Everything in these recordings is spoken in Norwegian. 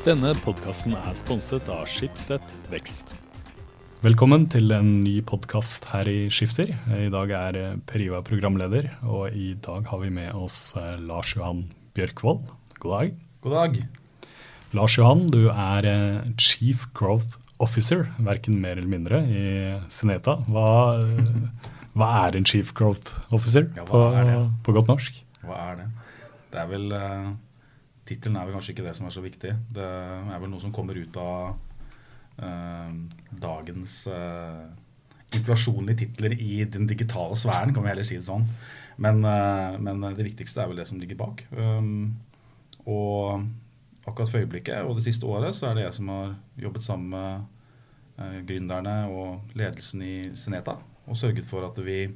Denne podkasten er sponset av Schibsted Vekst. Velkommen til en ny podkast her i Skifter. I dag er Per Ivar programleder, og i dag har vi med oss eh, Lars Johan Bjørkvold. God dag. God dag. Lars Johan, du er eh, Chief Growth Officer, verken mer eller mindre, i Seneta. Hva, hva er en Chief Growth Officer Ja, på, på godt norsk? Hva er det? Det er vel uh, Tittelen er vel kanskje ikke det som er så viktig. Det er vel noe som kommer ut av eh, dagens eh, inflasjon titler i den digitale sfæren, kan vi heller si det sånn. Men, eh, men det viktigste er vel det som ligger bak. Um, og akkurat for øyeblikket og det siste året så er det jeg som har jobbet sammen med eh, gründerne og ledelsen i Seneta og sørget for at vi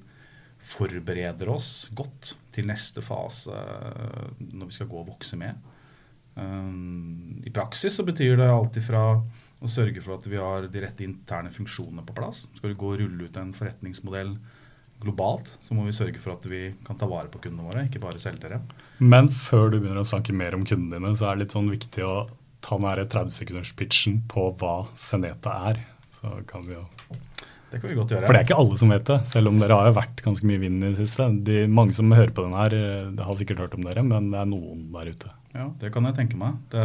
forbereder oss godt til neste fase eh, når vi skal gå og vokse med. Um, I praksis så betyr det alt ifra å sørge for at vi har de rette interne funksjonene på plass. Skal vi gå og rulle ut en forretningsmodell globalt, så må vi sørge for at vi kan ta vare på kundene våre, ikke bare selge dem. Men før du begynner å snakke mer om kundene dine, så er det litt sånn viktig å ta den her 30-sekunders-pitchen på hva Seneta er. Så kan vi jo Det kan vi godt gjøre. For det er ikke alle som vet det, selv om dere har vært ganske mye vind i det siste. De, mange som hører på den her, eh, har sikkert hørt om dere, men det er noen der ute. Ja, det kan jeg tenke meg. Det,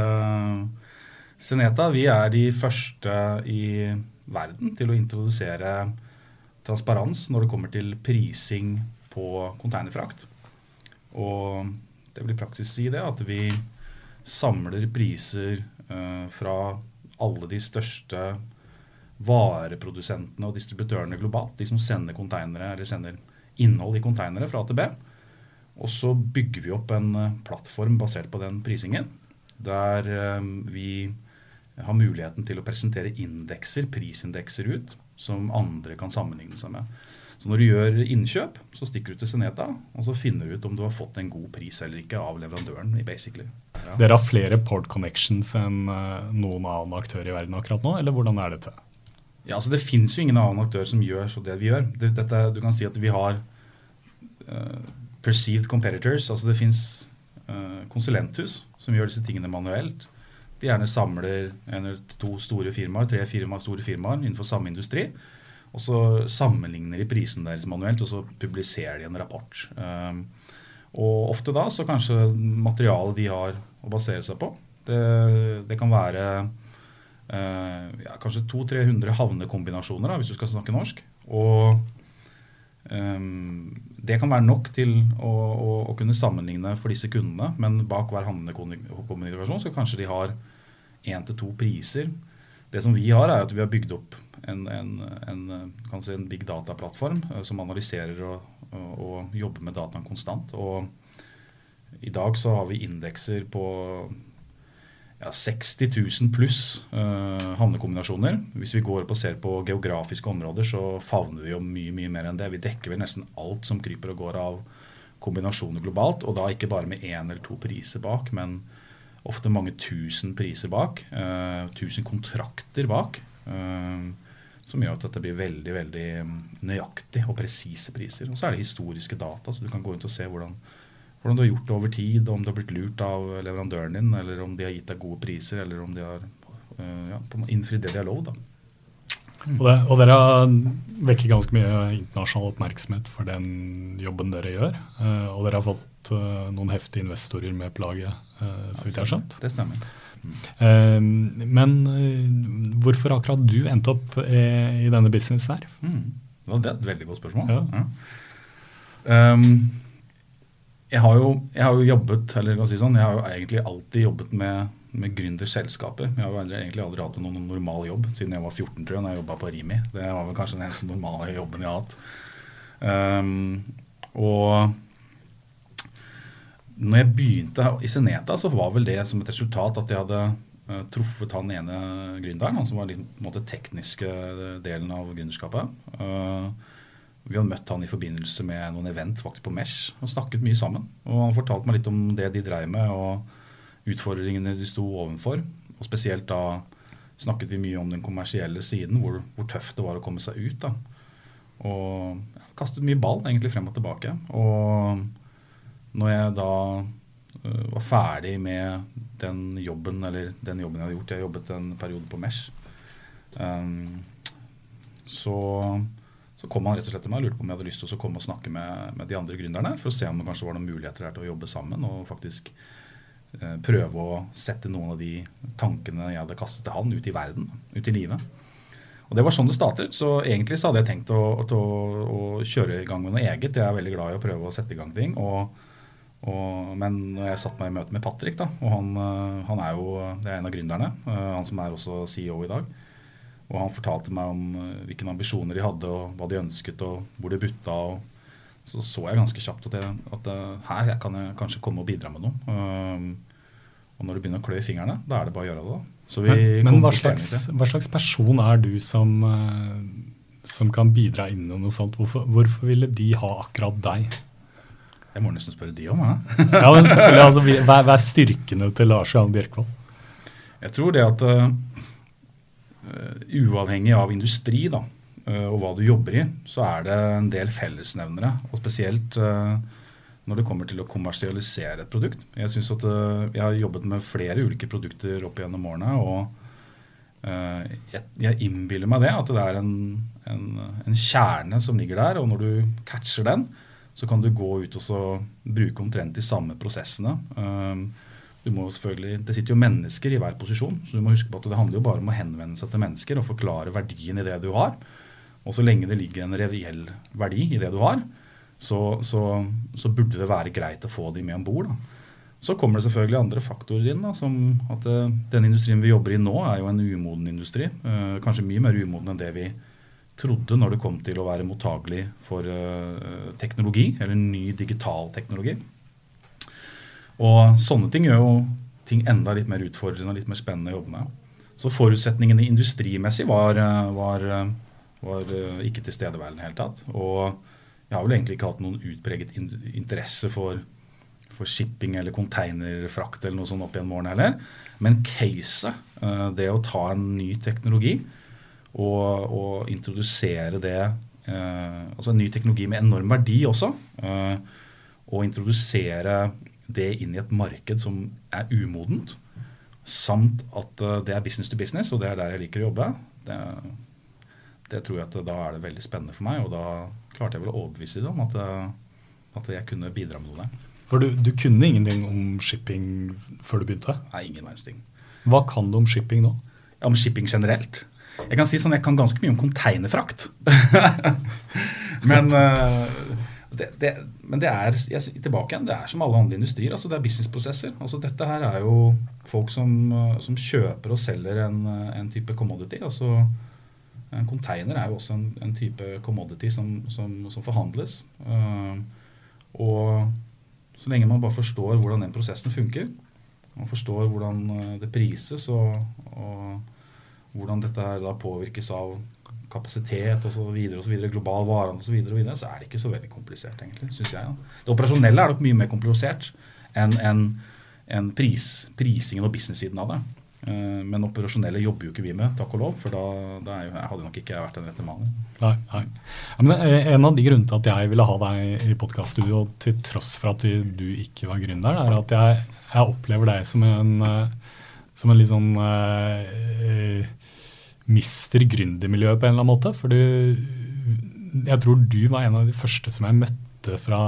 Seneta vi er de første i verden til å introdusere transparens når det kommer til prising på containerfrakt. Og det i praksis si det at vi samler priser eh, fra alle de største vareprodusentene og distributørene globalt, de som sender sender innhold i konteinere fra A til B. Og så bygger vi opp en eh, plattform basert på den prisingen, der eh, vi har muligheten til å presentere indekser, prisindekser ut, som andre kan sammenligne seg med. Så når du gjør innkjøp, så stikker du til Seneta, og så finner du ut om du har fått en god pris eller ikke av leverandøren. basically. Ja. Dere har flere port connections enn eh, noen annen aktør i verden akkurat nå, eller hvordan er dette? Ja, altså Det fins jo ingen annen aktør som gjør så det vi gjør. Dette, du kan si at vi har perceived competitors. altså Det fins uh, konsulenthus som gjør disse tingene manuelt. De gjerne samler en eller to store firmaer, tre firmaer, store firmaer innenfor samme industri. Og så sammenligner de prisen deres manuelt, og så publiserer de en rapport. Um, og ofte da så kanskje materialet de har å basere seg på, det, det kan være uh, ja, kanskje 200-300 havnekombinasjoner, da, hvis du skal snakke norsk. Og um, det kan være nok til å, å, å, kunne sammenligne for disse kundene, men bak hver havnekommunikasjon så kanskje de har én til to priser. Det som vi har, er at vi har bygd opp en, en, en, si en big data-plattform uh, som analyserer og, og, og, jobber med dataen konstant. Og i dag så har vi indekser på ja, 60 000 pluss uh, havnekombinasjoner. Hvis vi går opp og ser på geografiske områder, så favner vi jo mye mye mer enn det. Vi dekker vel nesten alt som kryper og går av kombinasjoner globalt. Og da ikke bare med én eller to priser bak, men ofte mange tusen priser bak. Uh, tusen kontrakter bak. Uh, som gjør at dette blir veldig veldig nøyaktig og presise priser. Og så er det historiske data, så du kan gå rundt og se hvordan hvordan du har gjort det over tid, om du har blitt lurt av leverandøren din, eller om de har gitt deg gode priser, eller om de har uh, ja, innfridd det de har lovd. Mm. Og, det, og, dere vekker ganske mye internasjonal oppmerksomhet for den jobben dere gjør. Uh, og dere har fått uh, noen heftige investorer med på laget, så vidt jeg har skjønt. Det stemmer. Mm. men hvorfor akkurat du endte opp i, i denne businessen her? Mm. Det er et veldig godt spørsmål. Ja. Ja. Um, jeg, har jo, jeg, har jo, jobbet eller si sånn, jeg har jo egentlig alltid jobbet med, med gründerselskaper. Jeg har jo egentlig aldri hatt noen normal jobb siden jeg var 14 tror jeg, når jeg jobba på Rimi. Det var vel kanskje den eneste normale jobben jeg har hatt. Um, og når jeg begynte i Seneta, så var vel det som et resultat at jeg hadde uh, truffet han ene gründeren, han som var litt, på en måte tekniske delen av gründerskapet. Uh, vi hadde møtt han i forbindelse med noen event faktisk på Mesh og snakket mye sammen. Og han fortalte meg litt om det de dreiv med og utfordringene de sto overfor. Og spesielt da snakket vi mye om den kommersielle siden, hvor, hvor tøft det var å komme seg ut. da. Og kastet mye ball egentlig frem og tilbake. Og når jeg da uh, var ferdig med den jobben, eller den jobben jeg hadde gjort Jeg jobbet en periode på Mesh. Um, så, så, kom han rett og slett til meg og lurte på om jeg hadde lyst til å komme og snakke med, med, de andre gründerne for å se om det kanskje var noen muligheter der til å jobbe sammen og faktisk eh, prøve å sette noen av de tankene jeg hadde kastet til han, ut i verden, ut i livet. Og Det var sånn det startet. Så egentlig så hadde jeg tenkt å, å, å, kjøre i gang med noe eget. Jeg er veldig glad i å prøve å sette i gang ting. Og, og, men når jeg satte meg i møte med Patrick, da, og han, eh, han, er jo det er en av gründerne, eh, han som er også CEO i dag, og han fortalte meg om eh, hvilke ambisjoner de hadde, og hva de ønsket, og hvor det butta. og så så jeg ganske kjapt at, jeg, at her kan jeg kanskje komme og bidra med noe. og når du begynner å klø i fingrene, da er det bare å gjøre det. da. Men, men hva, slags, hva, slags, person er du som, uh, som kan bidra inn i noe sånt? Hvorfor, hvorfor, ville de ha akkurat deg? Jeg må nesten spørre de om. Ja, ja men selvfølgelig, altså, hva, er styrkene til Lars Johan Bjerkvold? Jeg tror det at uavhengig av industri da, uh, og hva du jobber i, så er det en del fellesnevnere. Og spesielt uh, når det kommer til å kommersialisere et produkt. Jeg, synes at, jeg har jobbet med flere ulike produkter opp gjennom årene. og jeg, innbiller meg det, at det er en, en, en, kjerne som ligger der. Og når du catcher den, så kan du gå ut og bruke omtrent de samme prosessene. Du må selvfølgelig, Det sitter jo mennesker i hver posisjon, så du må huske på at det handler jo bare om å henvende seg til mennesker og forklare verdien i det du har. Og så lenge det ligger en reell verdi i det du har, så, så, så, burde det være greit å få de med om bord. Så kommer det selvfølgelig andre faktorer inn. Da, som at uh, Den industrien vi jobber i nå, er jo en umoden industri. Uh, kanskje mye mer umoden enn det vi trodde når det kom til å være mottagelig for uh, teknologi, eller ny digital teknologi. Og sånne ting gjør jo ting enda litt mer utfordrende og litt mer spennende å jobbe med. Så forutsetningene industrimessig var, var, var ikke til stede i det hele tatt. Og jeg har vel egentlig ikke hatt noen utpreget interesse for, for shipping eller containerfrakt eller noe sånt opp igjen morgenen heller. Men caset, eh, det å ta en ny teknologi og, og introdusere det eh, Altså en ny teknologi med enorm verdi også. Eh, og introdusere det inn i et marked som er umodent. Samt at det er business to business, og det er der jeg liker å jobbe. Det, det tror jeg at da er det veldig spennende for meg. og da klarte jeg vel å overbevise dem om at, eh, at, jeg kunne bidra med noe der. For du, du, kunne ingenting om shipping før du begynte? Nei, ingen verdens ting. Hva kan du om shipping nå? Ja, Om shipping generelt? Jeg kan si sånn, jeg kan ganske mye om konteinerfrakt. men, uh, det, det, men det er jeg, tilbake igjen, det er som alle andre industrier. altså Det er businessprosesser. altså Dette her er jo folk som, eh, som kjøper og selger en, en type commodity. altså en container er jo også en, en type commodity som, som, som forhandles. Uh, og så lenge man bare forstår hvordan den prosessen funker, man forstår hvordan eh, det prises og, og hvordan dette her da påvirkes av kapasitet osv., global varehandel osv., så, videre, så er det ikke så veldig komplisert, egentlig, syns jeg. Det operasjonelle er nok mye mer komplisert enn en, en pris, prisingen og business-siden av det. Eh, men operasjonelle jobber jo ikke vi med, takk og lov. For da, da jo, hadde nok ikke jeg vært den rette mannen. Nei, nei. Ja, men En av de grunnene til at jeg ville ha deg i podkaststudio, til tross for at du, ikke var gründer, er at jeg, jeg opplever deg som en, eh, som en litt sånn uh, mister gründermiljøet på en eller annen måte. fordi jeg tror du var en av de første som jeg møtte fra,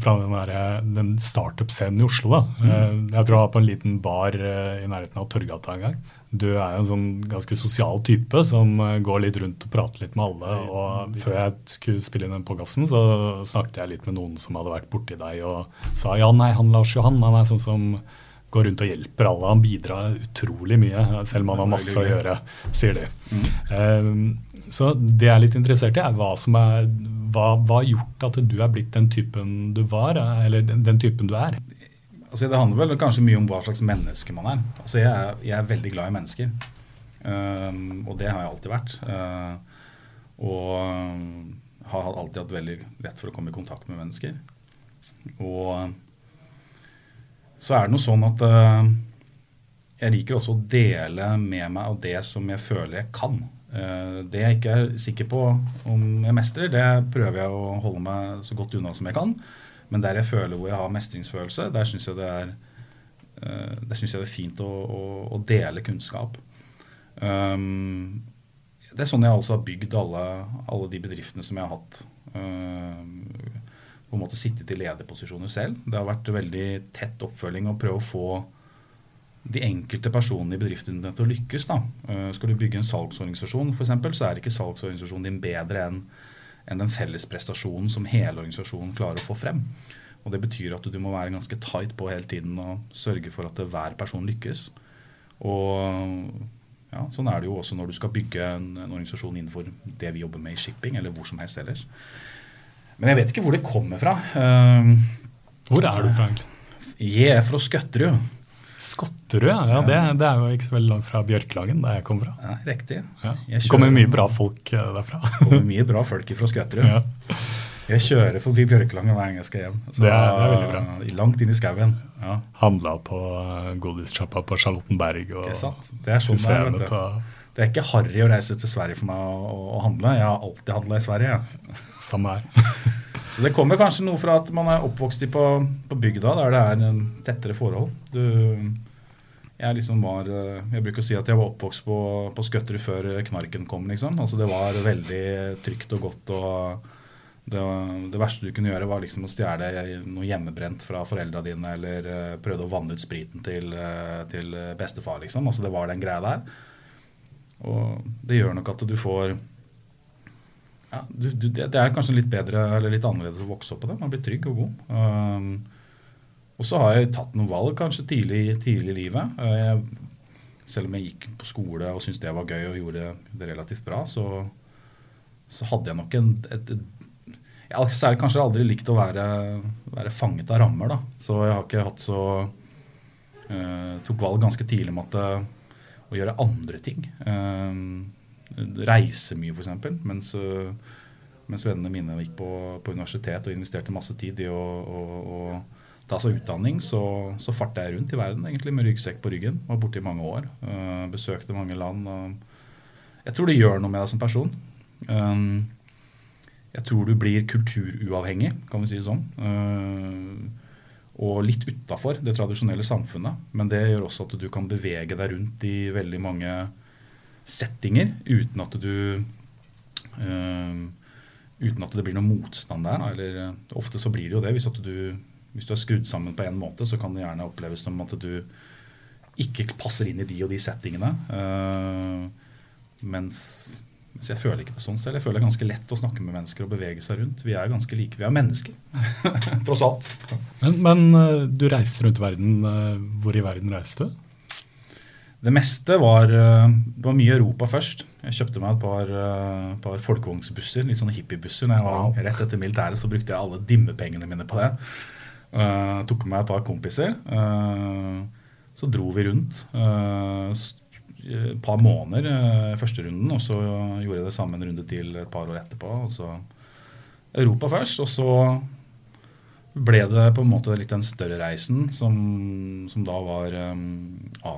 fra den, der- den startup-scenen i Oslo. da. Mm. Eh, Jeg tror jeg var på en liten bar eh, i nærheten av Torgata en gang. Du er jo en sånn ganske sosial type som eh, går litt rundt og prater litt med alle. og Før jeg skulle spille inn den podkasten, så snakket jeg litt med noen som hadde vært borti deg og sa ja, nei, han Lars Johan han er sånn som går rundt og hjelper alle. Han bidrar utrolig mye, selv om han har masse å gjøre, sier de. Eh, Så det jeg er litt interessert i, er hva som er hva, hva har gjort at du er blitt den typen du var, eller den, den typen du er? Altså, det handler vel kanskje mye om hva slags menneske man er. Altså, jeg, er jeg er veldig glad i mennesker. Um, og det har jeg alltid vært. Uh, og um, har alltid hatt veldig lett for å komme i kontakt med mennesker. Og så er det noe sånn at uh, jeg liker også å dele med meg av det som jeg føler jeg kan. Uh, det jeg ikke er sikker på om jeg mestrer, det prøver jeg å holde meg så godt unna som jeg kan. Men der jeg føler hvor jeg har mestringsfølelse, der syns jeg uh, jeg det er fint å, å, å dele kunnskap. Um, det er sånn jeg også har bygd alle, alle de bedriftene som jeg har hatt. Uh, på en måte sittet i lederposisjoner selv. Det har vært veldig tett oppfølging å prøve å få de enkelte personene i bedriftene til å lykkes. Da. Uh, skal du bygge en salgsorganisasjon, eksempel, så er ikke salgsorganisasjonen din bedre enn en den felles prestasjonen som hele organisasjonen klarer å få frem. Og Det betyr at du må være ganske tight på hele tiden og sørge for at hver person lykkes. Og ja, Sånn er det jo også når du skal bygge en, en organisasjon innenfor det vi jobber med i shipping, eller hvor som helst ellers. Men jeg vet ikke hvor det kommer fra. Uh, Hvor er du fra, egentlig? jeg er fra Skøtterud. Skotterud, ja. det, det er jo ikke så veldig langt fra Bjørklagen, der jeg kommer fra. Ja, riktig. Ja. Det kommer mye bra folk eh, derfra. Det kommer mye bra folk fra Skøtterud. Ja. Jeg kjører forbi Bjørkelangen hver gang jeg skal hjem. Det er- det er veldig bra. Langt inn i skauen. Ja, Handla på eh, godissjappa på Charlottenberg. Og? Det er sånn det er, og Det er ikke harry å reise til Sverige for meg å, å handle. Jeg har alltid handla i Sverige. Ja. samme her. Så det kommer kanskje noe fra at man er oppvokst i på, på bygda, der det er en tettere forhold. Du, jeg liksom var eh, Jeg bruker å si at jeg var oppvokst på, på Skøtterud før knarken kom, liksom. Altså det var veldig trygt og godt og det, det verste du kunne gjøre, var liksom å stjele noe hjemmebrent fra foreldra dine, eller eh, prøvde å vanne ut spriten til, eh, til bestefar, liksom. Altså det var den greia der. Og det gjør nok at du får ja, du, du, det, er kanskje litt bedre eller litt annerledes å vokse opp på det. Man blir trygg og god. Um, og så har jeg tatt noen valg kanskje tidlig, tidlig i livet. Uh, jeg, selv om jeg gikk på skole og syntes det var gøy og gjorde det relativt bra, så, så hadde jeg nok en et, et, Jeg har kanskje aldri likt å være, være fanget av rammer, da. Så jeg har ikke hatt så uh, Tok valg ganske tidlig om at uh, å gjøre andre ting. Um, reise mye, f.eks. Mens, øh, mens vennene mine gikk på, på universitet og investerte masse tid i å, å, å ta seg utdanning, så, så farta jeg rundt i verden egentlig med ryggsekk på ryggen. Var borte i mange år. øh, besøkte mange land. Og jeg tror det gjør noe med deg som person. Um, jeg tror du blir kulturuavhengig, kan vi si det sånn. Og litt utafor det tradisjonelle samfunnet. Men det gjør også at du kan bevege deg rundt i veldig mange settinger uten at du uh, Uten at det blir noe motstand der. Eller, uh, ofte så blir det jo det. Hvis, du, hvis du er skrudd sammen på en måte, så kan det gjerne oppleves som at du ikke passer inn i de og de settingene. Uh, mens, mens jeg føler ikke det sånn selv. Jeg føler det er ganske lett å snakke med mennesker og bevege seg rundt. Vi er ganske like. Vi er mennesker, tross alt. Men, men eh, du reiste rundt verden. eh, Hvor i verden reiste du? Det meste var, eh, det var mye Europa først. Jeg kjøpte meg et par, par folkevognsbusser, litt sånne hippiebusser. Når jeg var Wow. rett etter militæret, så brukte jeg alle dimmepengene mine på det. Uh, tok med meg et par kompiser. Uh, så dro vi rundt s- et par måneder i første runden, og så gjorde jeg det samme en runde til et par år etterpå. Og så Europa først, og så ble det på en måte litt den større reisen, som, som da var um,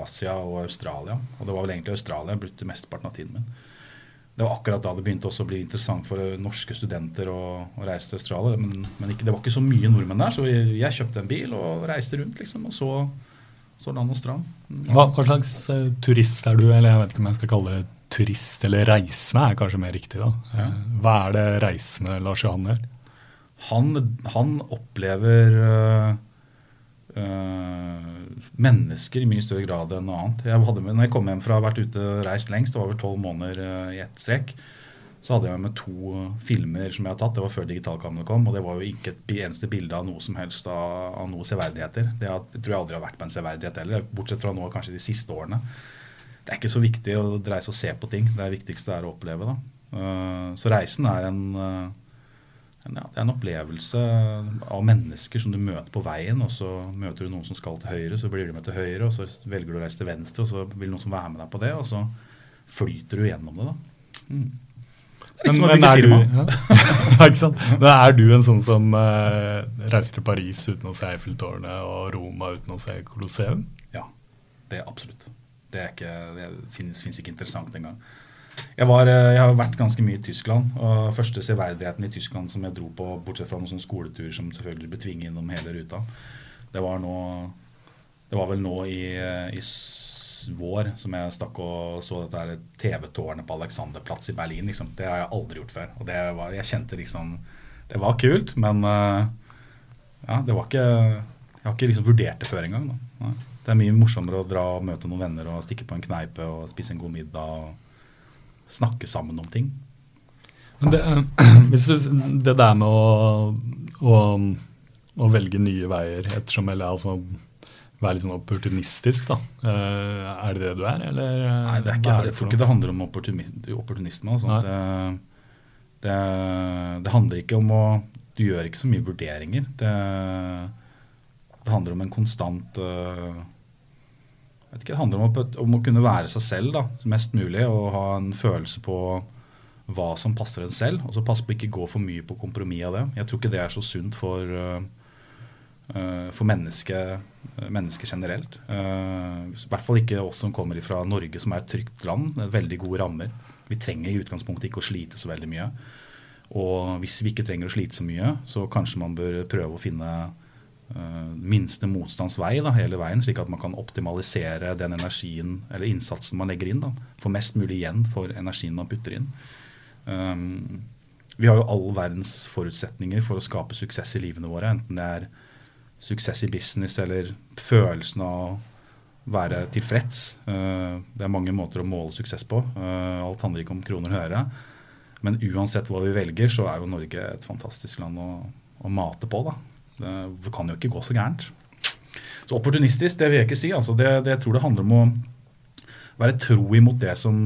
Asia og Australia. Og det var vel egentlig Australia jeg mesteparten av tiden min. Det var akkurat da det begynte også å bli interessant for norske studenter å, å reise til Australia. Men, men ikke, det var ikke så mye nordmenn der, så jeg, jeg kjøpte en bil og reiste rundt, liksom. Og så, så land og strand. Hva, hva slags eh, turist er du, eller jeg vet ikke om jeg skal kalle det turist eller reisende, er kanskje mer riktig. da. Ja. Eh, Hva er det reisende Lars Johan gjør? Han, han opplever øh, mennesker i mye større grad enn noe annet. Jeg hadde når jeg kom hjem fra å ha vært ute og reist lengst, det var vel tolv måneder i ett strekk, så hadde jeg med to filmer som jeg har tatt. Det var før digitalkameraet kom, og det var jo ikke et eneste bilde av noe som helst av, av noen severdigheter. Det har, jeg tror jeg aldri har vært på en severdighet heller, bortsett fra nå kanskje de siste årene. Det er ikke så viktig å reise og se på ting. Det viktigste er å oppleve. da. Uh, så reisen er en, uh, en, ja, er en opplevelse av mennesker som du møter på veien. og Så møter du noen som skal til høyre, så blir du med til høyre. og Så velger du å reise til venstre, og så vil noen som være med deg på det. Og så flyter du gjennom det. da. Mm. Men, men, er du, men, er du, en sånn som uh, reiser til Paris uten å se Eiffeltårnet og Roma uten å se Colosseum? Ja, det er absolutt. Det, er ikke, det finnes, finnes ikke interessant engang. Jeg, var, eh, jeg har vært ganske mye i Tyskland. og Første severdigheten i Tyskland som jeg dro på, bortsett fra noen skoletur som selvfølgelig ble tvinget innom hele ruta, det var, nå, det var vel nå i, eh, i vår som jeg stakk og så dette TV-tårnet på Alexanderplatz i Berlin. Liksom. Det har jeg aldri gjort før. Og det var, jeg kjente liksom Det var kult, men uh, ja, det var ikke Jeg har ikke liksom vurdert det før engang. Da. Det er mye morsommere å dra og møte noen venner og stikke på en kneipe og spise en god middag og snakke sammen om ting. Det, det der med å, å, å velge nye veier ettersom eller altså være litt sånn opportunistisk, da. Uh, er det det du er, eller? Nei, det er ikke, er det jeg tror ikke det handler om opportunisme. Altså. Det, det, det, handler ikke om å Du gjør ikke så mye vurderinger. Det, det handler om en konstant uh, vet ikke, Det handler om å, om å, kunne være seg selv da, mest mulig og ha en følelse på hva som passer en selv. Og så passe på ikke gå for mye på kompromiss av det. Jeg tror ikke det er så sunt for Eh, for mennesket eh, menneske generelt. Uh, I hvert fall ikke oss som kommer fra Norge, som er et trygt land. Veldig gode rammer. Vi trenger i utgangspunktet ikke å slite så veldig mye. Og hvis vi ikke trenger å slite så mye, så kanskje man bør prøve å finne minste motstands vei hele veien, slik at man kan optimalisere den energien eller innsatsen man legger inn. Da. Få mest mulig igjen for energien man putter inn. Um, vi har jo all verdens forutsetninger for å skape suksess i livene våre, enten det er suksess i business eller følelsen av å være tilfreds. Eh, det er mange måter å måle suksess på. Eh, alt handler ikke om kroner og øre. Men uansett hva vi velger, så er jo Norge et fantastisk land å, å mate på. da. Det, kan jo ikke gå så gærent. Så opportunistisk, det vil jeg ikke si. Altså, det, det, jeg tror det handler om å være tro imot det som,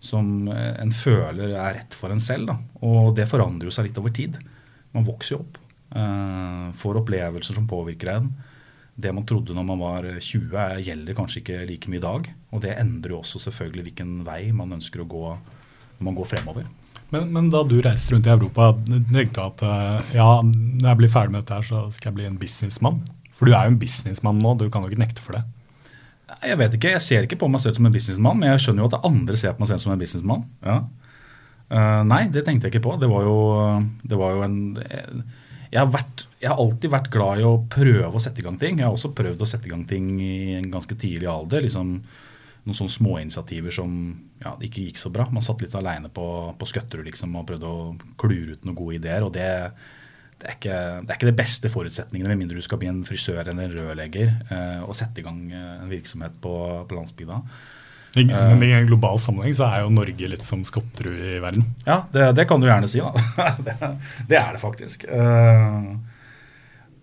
som en føler er rett for en selv. Da. Og det forandrer jo seg litt over tid. Man vokser jo opp. Uh, får opplevelser som påvirker en. Det man trodde når man var 20, gjelder kanskje ikke like mye i dag. Og det endrer jo også selvfølgelig hvilken vei man ønsker å gå når man går fremover. Men, men da du reiste rundt i Europa, tenkte du at eh, ja, når jeg blir ferdig med dette, her, så skal jeg bli en businessmann? For du er jo en businessmann nå, du kan jo ikke nekte for det. Jeg vet ikke, jeg ser ikke på meg selv som en businessmann, men jeg skjønner jo at andre ser på meg selv som en businessmann. Ja. Uh, nei, det tenkte jeg ikke på. Det var jo, det var jo en jeg har, vært, jeg har, alltid vært glad i å prøve å sette i gang ting. Jeg har også prøvd å sette i gang ting i en ganske tidlig alder. liksom Noen sånne småinitiativer som ja, ikke gikk så bra. Man satt litt aleine på, på Skøtterud liksom, og prøvde å klure ut noen gode ideer. og det, det, er ikke, det er ikke de beste forutsetningene, med mindre du skal bli en frisør eller en rørlegger, eh, og sette i gang eh, en virksomhet på, på landsbygda. Men i en global sammenheng så er jo Norge litt som Skotterud i verden. Ja, det, det, kan du gjerne si. da. det, det, er det faktisk. Uh,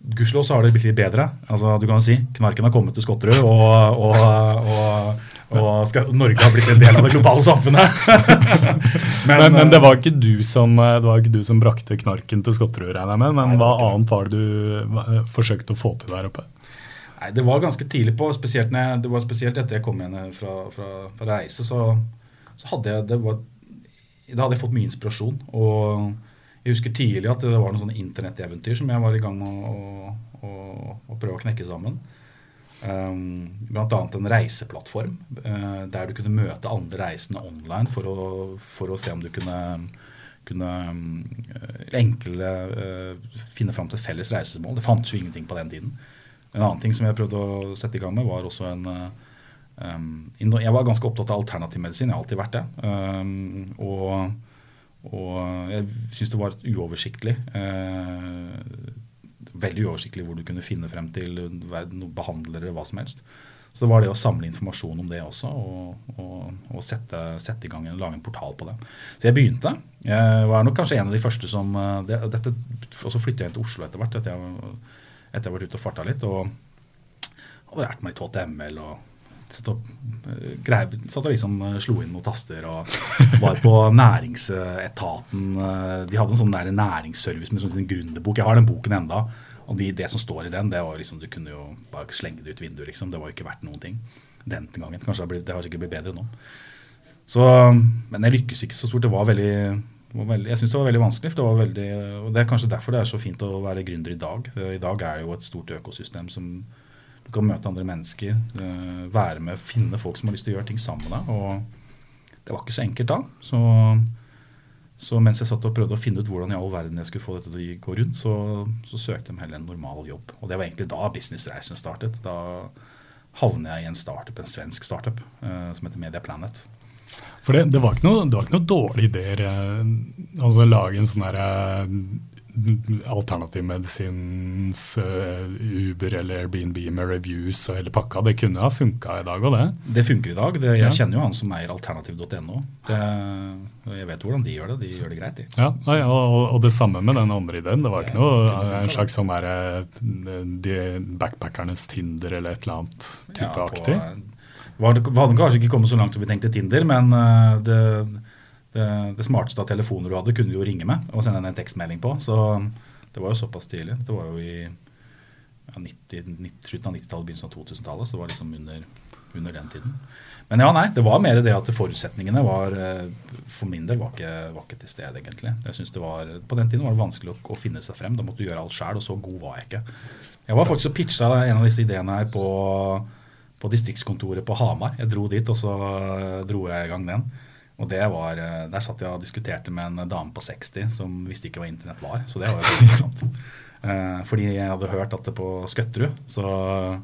Gudskjelov så har det blitt litt bedre. Altså, du kan jo si Knarken har kommet til Skotterud, og, og, og, og skal, Norge har blitt en del av det globale samfunnet. men, men, men, det var ikke du som, det var ikke du som brakte knarken til Skotterud, regner jeg med. Men nei, hva annet var det du forsøkte å få til der oppe? Nei, Det var ganske tidlig på. spesielt jeg, Det var spesielt etter jeg kom igjen fra, fra, fra reise, så, så, hadde jeg var, Da hadde jeg fått mye inspirasjon. Og jeg husker tidlig at det var noen sånne internetteventyr som jeg var i gang med å, å, å prøve å knekke sammen. Um, Bl.a. en reiseplattform uh, der du kunne møte andre reisende online for å, for å se om du kunne, kunne um, enklere uh, finne fram til felles reisemål. Det fantes jo ingenting på den tiden. En annen ting som jeg prøvde å sette i gang med, var også en um, Jeg var ganske opptatt av alternativmedisin. Jeg har alltid vært det. Um, og, og jeg syns det var uoversiktlig. veldig uoversiktlig hvor du kunne finne frem til behandlere eller hva som helst. Så det var det å samle informasjon om det også, og, og, og sette, sette, i gang en, lage en portal på det. Så jeg begynte. Jeg var nok kanskje en av de første som det, dette, Og så flyttet jeg til Oslo etter hvert, etter jeg, etter jeg var ute og farta litt. og hadde lært meg HTML og satt og, grev, satt og liksom slo inn noen taster og var på næringsetaten. De hadde en sånn der næringsservice med sånn gründerbok. Jeg har den boken enda. Og de, det som står i den, det var liksom, du kunne jo bare slenge det ut vinduet. liksom. Det var jo ikke verdt noen ting den gangen. Kanskje det har sikkert blitt bedre nå. Så, men jeg lykkes ikke så stort. Det var veldig, veldig jeg syns det var veldig vanskelig. Det var veldig, og det er kanskje derfor det er så fint å være gründer i dag. I dag er det jo et stort økosystem som du kan møte andre mennesker, eh, være med, finne folk som har lyst til å gjøre ting sammen med deg. Og det var ikke så enkelt da. Så, så, mens jeg satt og prøvde å finne ut hvordan i all verden jeg skulle få dette til å gå rundt, så, så søkte jeg heller en normal jobb. Og det var egentlig da businessreisen startet. Da havnet jeg i en startup, en svensk startup uh, som heter Media Planet. For det, det, var ikke noe, det var ikke noe dårlige ideer. Altså lage en sånn derre alternativmedisins uh, Uber eller Airbnb med reviews og hele pakka. Det kunne ha funka i dag òg, det? Det funker i dag. Det, jeg ja. kjenner jo han som eier alternativ.no. Jeg vet hvordan de gjør det. De gjør det greit, de. Ja, og, og, det samme med den andre ideen. Det var ikke noe en slags sånn der, de backpackernes Tinder eller et eller annet type ja, aktig? Det hadde kanskje ikke kommet så langt som vi tenkte Tinder, men eh, det det, det, smarteste av telefoner du hadde, kunne du jo ringe med og sende en tekstmelding på. Så det var jo såpass tidlig. Det var jo i ja, 90, 90, slutten av 90-tallet, begynnelsen av 2000-tallet. Så det var liksom under, under, den tiden. Men ja, nei, det var mer det at forutsetningene var eh, for min del var ikke, var ikke til stede, egentlig. Jeg synes det var, På den tiden var det vanskelig å, å finne seg frem. Da måtte du gjøre alt sjæl, og så god var jeg ikke. Jeg var faktisk og pitcha en av disse ideene her på, på distriktskontoret på Hamar. Jeg dro dit, og så dro jeg i gang den. Og det var, eh, Der satt jeg og diskuterte med en dame på 60 som visste ikke hva internett var. Så det var jo interessant. Eh, fordi jeg hadde hørt at det på Skøtterud så,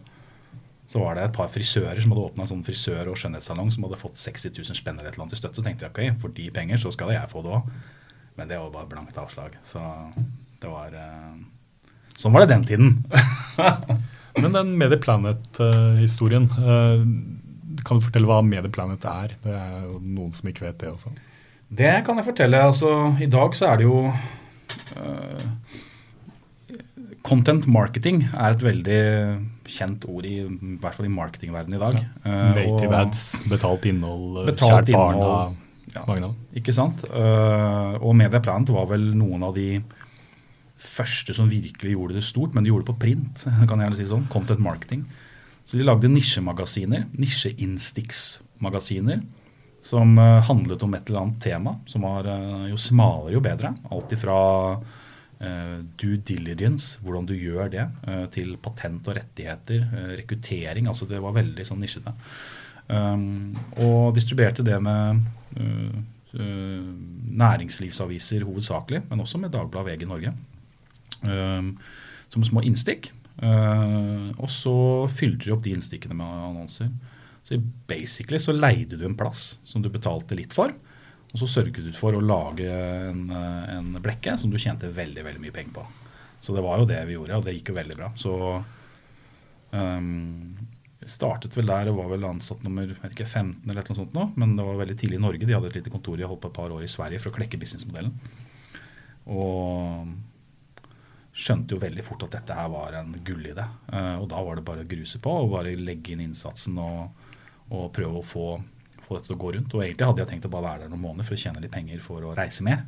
så var det et par frisører som hadde åpna en sånn frisør- og skjønnhetssalong som hadde fått 60 000 spenn eller annet i støtte. Så tenkte jeg ok, for de penger så skal jeg få det òg. Men det var bare blankt avslag. Så det var eh, Sånn var det den tiden. Men den Medieplanet-historien kan du fortelle hva Medieplanet er? Det er jo noen som ikke vet det også. Det kan jeg fortelle. Altså, I dag så er det jo uh, Content marketing er et veldig kjent ord, i, i hvert fall i marketingverdenen i dag. Ja. Uh, Native ads, betalt innhold, betalt kjært og Ja, ikke sant? Uh, og MediePlanet var vel noen av de første som virkelig gjorde det stort, men de gjorde det på print. kan jeg gjerne si sånn, Content marketing. Så de lagde nisjemagasiner, nisjeinstiks-magasiner, som uh, handlet om et eller annet tema. Som var uh, jo smalere, jo bedre. Alt ifra uh, due diligence, hvordan du gjør det, til patent og rettigheter, rekruttering. altså Det var veldig sånn nisjete. Um, og distribuerte det med næringslivsaviser hovedsakelig, men også med Dagbladet VG Norge. Um, som små innstikk. Uh, og så fylte du opp de innstikkene med annonser. Så basically så leide du en plass som du betalte litt for. Og så sørget du for å lage en, eh, en blekke som du tjente veldig veldig mye penger på. Så det var jo det vi gjorde, og det gikk jo veldig bra. Så um, startet vel der og var vel ansatt nummer ikke, 15 eller noe sånt nå, men det var veldig tidlig i Norge. De hadde et lite kontor, de holdt på et par år i Sverige for å klekke businessmodellen. Og skjønte jo veldig fort at dette her var en gullidé. Uh, og da var det bare å gruse på og bare legge inn innsatsen og, og prøve å få, få, dette til å gå rundt. Og egentlig hadde jeg tenkt å bare være der noen måneder for å tjene litt penger for å reise mer.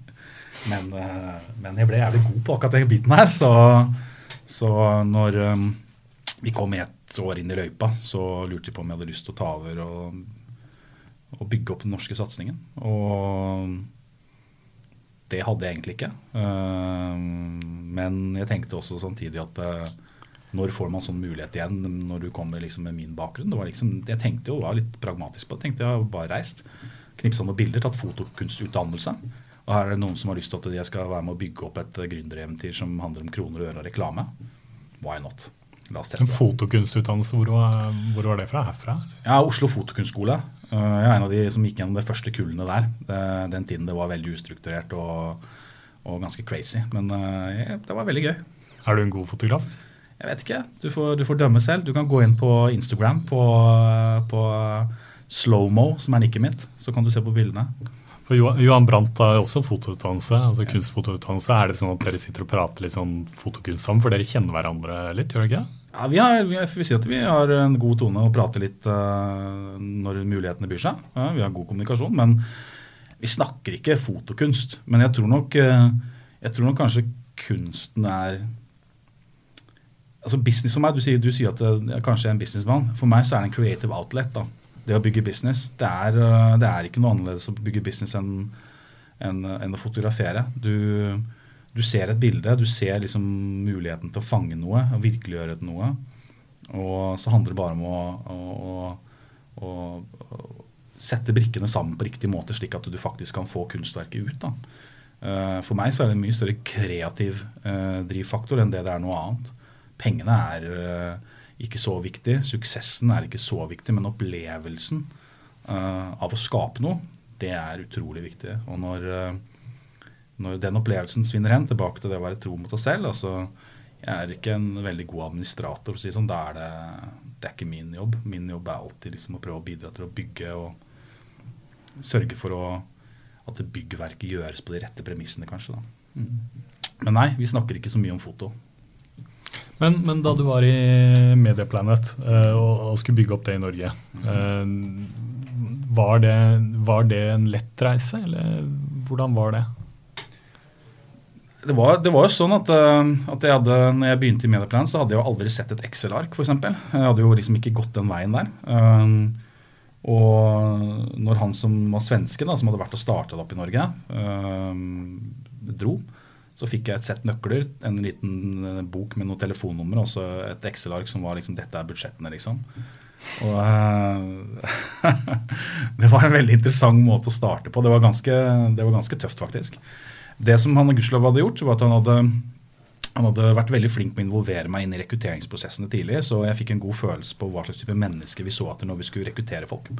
Men, uh, men jeg ble jævlig god på akkurat den biten her. Så, så når um, vi kom et år inn i løypa, så lurte de på om jeg hadde lyst til å ta over og, og bygge opp den norske satsingen. Og det hadde jeg egentlig ikke. Eh, men jeg tenkte også samtidig at eh, når får man sånn mulighet igjen når du kommer liksom med min bakgrunn? Liksom, jeg tenkte jo, var litt pragmatisk på det. tenkte Jeg bare reist, knipsa noen bilder, tatt fotokunstutdannelse. Og her er det noen som har lyst til at jeg skal være med å bygge opp et gründereventyr som handler om kroner og øre og reklame. Why not? La oss teste En fotokunstutdannelse, hvor var, hvor var det fra? Herfra? Ja, Oslo Fotokunstskole. Eh, Jeg er en av de som gikk gjennom de første kullene der. Den tiden det var veldig ustrukturert og, og ganske crazy. Men eh, det var veldig gøy. Er du en god fotograf? Jeg vet ikke. Du får, du får dømme selv. Du kan gå inn på Instagram på, på Slowmo, som er nikket mitt. Så kan du se på bildene. For Johan Brandt har også fotoutdannelse, altså kunstfotoutdannelse. Er det sånn at dere sitter og prater litt sånn fotokunst sammen, for dere kjenner hverandre litt, gjør dere ikke? Ja, vi, har, vi, sier at vi har en god tone og prater litt uh, når mulighetene byr seg. Ja, vi har god kommunikasjon, men vi snakker ikke fotokunst. Men jeg tror nok, uh, jeg tror nok kanskje kunsten er altså Business for meg, du sier, du sier at det er kanskje er en businessmann. For meg så er det en creative outlet. da. Det å bygge business. Det er, eh, det er ikke noe annerledes å bygge business enn enn enn å fotografere. Du, du ser et bilde, du ser liksom muligheten til å fange noe og virkeliggjøre noe. Og så handler det bare om å, å, å, å sette brikkene sammen på riktig måte, slik at du faktisk kan få kunstverket ut. da. Eh, For meg så er det en mye større kreativ eh, drivfaktor enn det det er noe annet. Pengene er eh, ikke så viktig, suksessen er ikke så viktig, men opplevelsen av å skape noe, det er utrolig viktig. Og når, når den opplevelsen svinner hen, tilbake til det å være tro mot oss selv altså, Jeg er ikke en veldig god administrator, si det sånn. Da er det, det er ikke min jobb. Min jobb er alltid liksom å prøve å bidra til å bygge og sørge for å, at byggverket gjøres på de rette premissene, kanskje. Mm. Men nei, vi snakker ikke så mye om foto. Men, men da du var i Medieplanet uh, og, og skulle bygge opp det i Norge, uh, var, det, var det en lett reise, eller hvordan var det? Det var, det var jo sånn at, eh, at jeg hadde, når jeg begynte i Medieplan, så hadde jeg jo aldri sett et Excel-ark, f.eks. Jeg hadde jo liksom ikke gått den veien der. Um, og når han som var svenske, da, som hadde vært og starta det opp i Norge, um, dro, så fikk jeg et sett nøkler, en liten eh, bok med noen telefonnummer og så et Excel-ark som var liksom Dette er budsjettene, liksom. Og eh, Det var en veldig interessant måte å starte på. Det var ganske, det var ganske tøft, faktisk. Det som han gudskjelov hadde gjort, var at han hadde, han hadde vært veldig flink med å involvere meg inn i rekrutteringsprosessene tidlig, så jeg fikk en god følelse på hva slags type mennesker vi så etter når vi skulle rekruttere folk.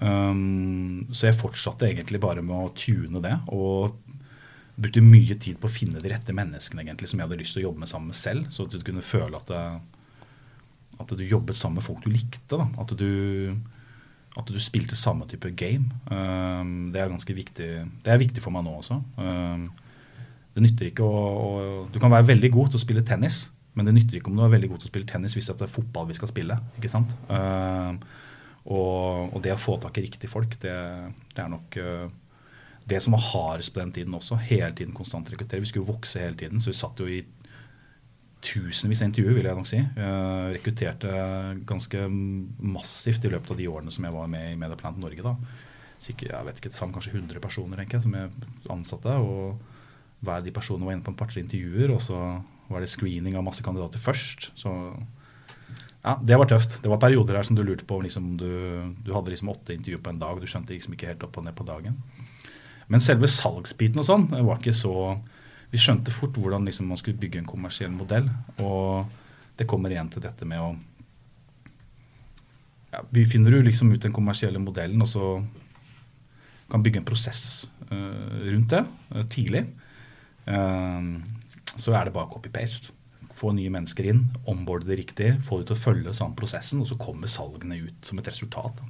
Um, så jeg fortsatte egentlig bare med å tune det, og brukte mye tid på å finne de rette menneskene egentlig, som jeg hadde lyst til å jobbe med sammen med selv, så at du kunne føle at, det, at du jobbet sammen med folk du likte. Da. At du at du spilte samme type game. Um, det er ganske viktig Det er viktig for meg nå også. Um, det nytter ikke å, å, Du kan være veldig god til å spille tennis, men det nytter ikke om du er veldig god til å spille tennis hvis det er fotball vi skal spille. ikke sant? Um, og, og, det å få tak i riktige folk, det, det er nok uh, det som var hardest på den tiden også. Hele tiden konstant rekruttere. Vi skulle vokse hele tiden, så vi satt jo i tusenvis av intervjuer, vil jeg nok si. Jeg rekrutterte ganske massivt i løpet av de årene som jeg var med i Mediaplant Norge. da. Sikkert, jeg vet ikke, sammen kanskje 100 personer tenker jeg, som jeg ansatte. og Hver de personene var inne på en par-tre intervjuer, og så var det screening av masse kandidater først. Så ja, det var tøft. Det var perioder her som du lurte på liksom, du, du hadde liksom åtte intervjuer på en dag. Du skjønte liksom ikke helt opp og ned på dagen. Men selve salgsbiten og sånn var ikke så vi skjønte fort hvordan liksom man skulle bygge en kommersiell modell. Og det kommer igjen til dette med å ja, Vi finner jo liksom ut den kommersielle modellen, og så kan bygge en prosess uh, rundt det uh, tidlig. Uh, så er det bare copy-paste. Få nye mennesker inn, onboarde det riktig, få dem til å følge samme prosessen, og så kommer salgene ut som et resultat.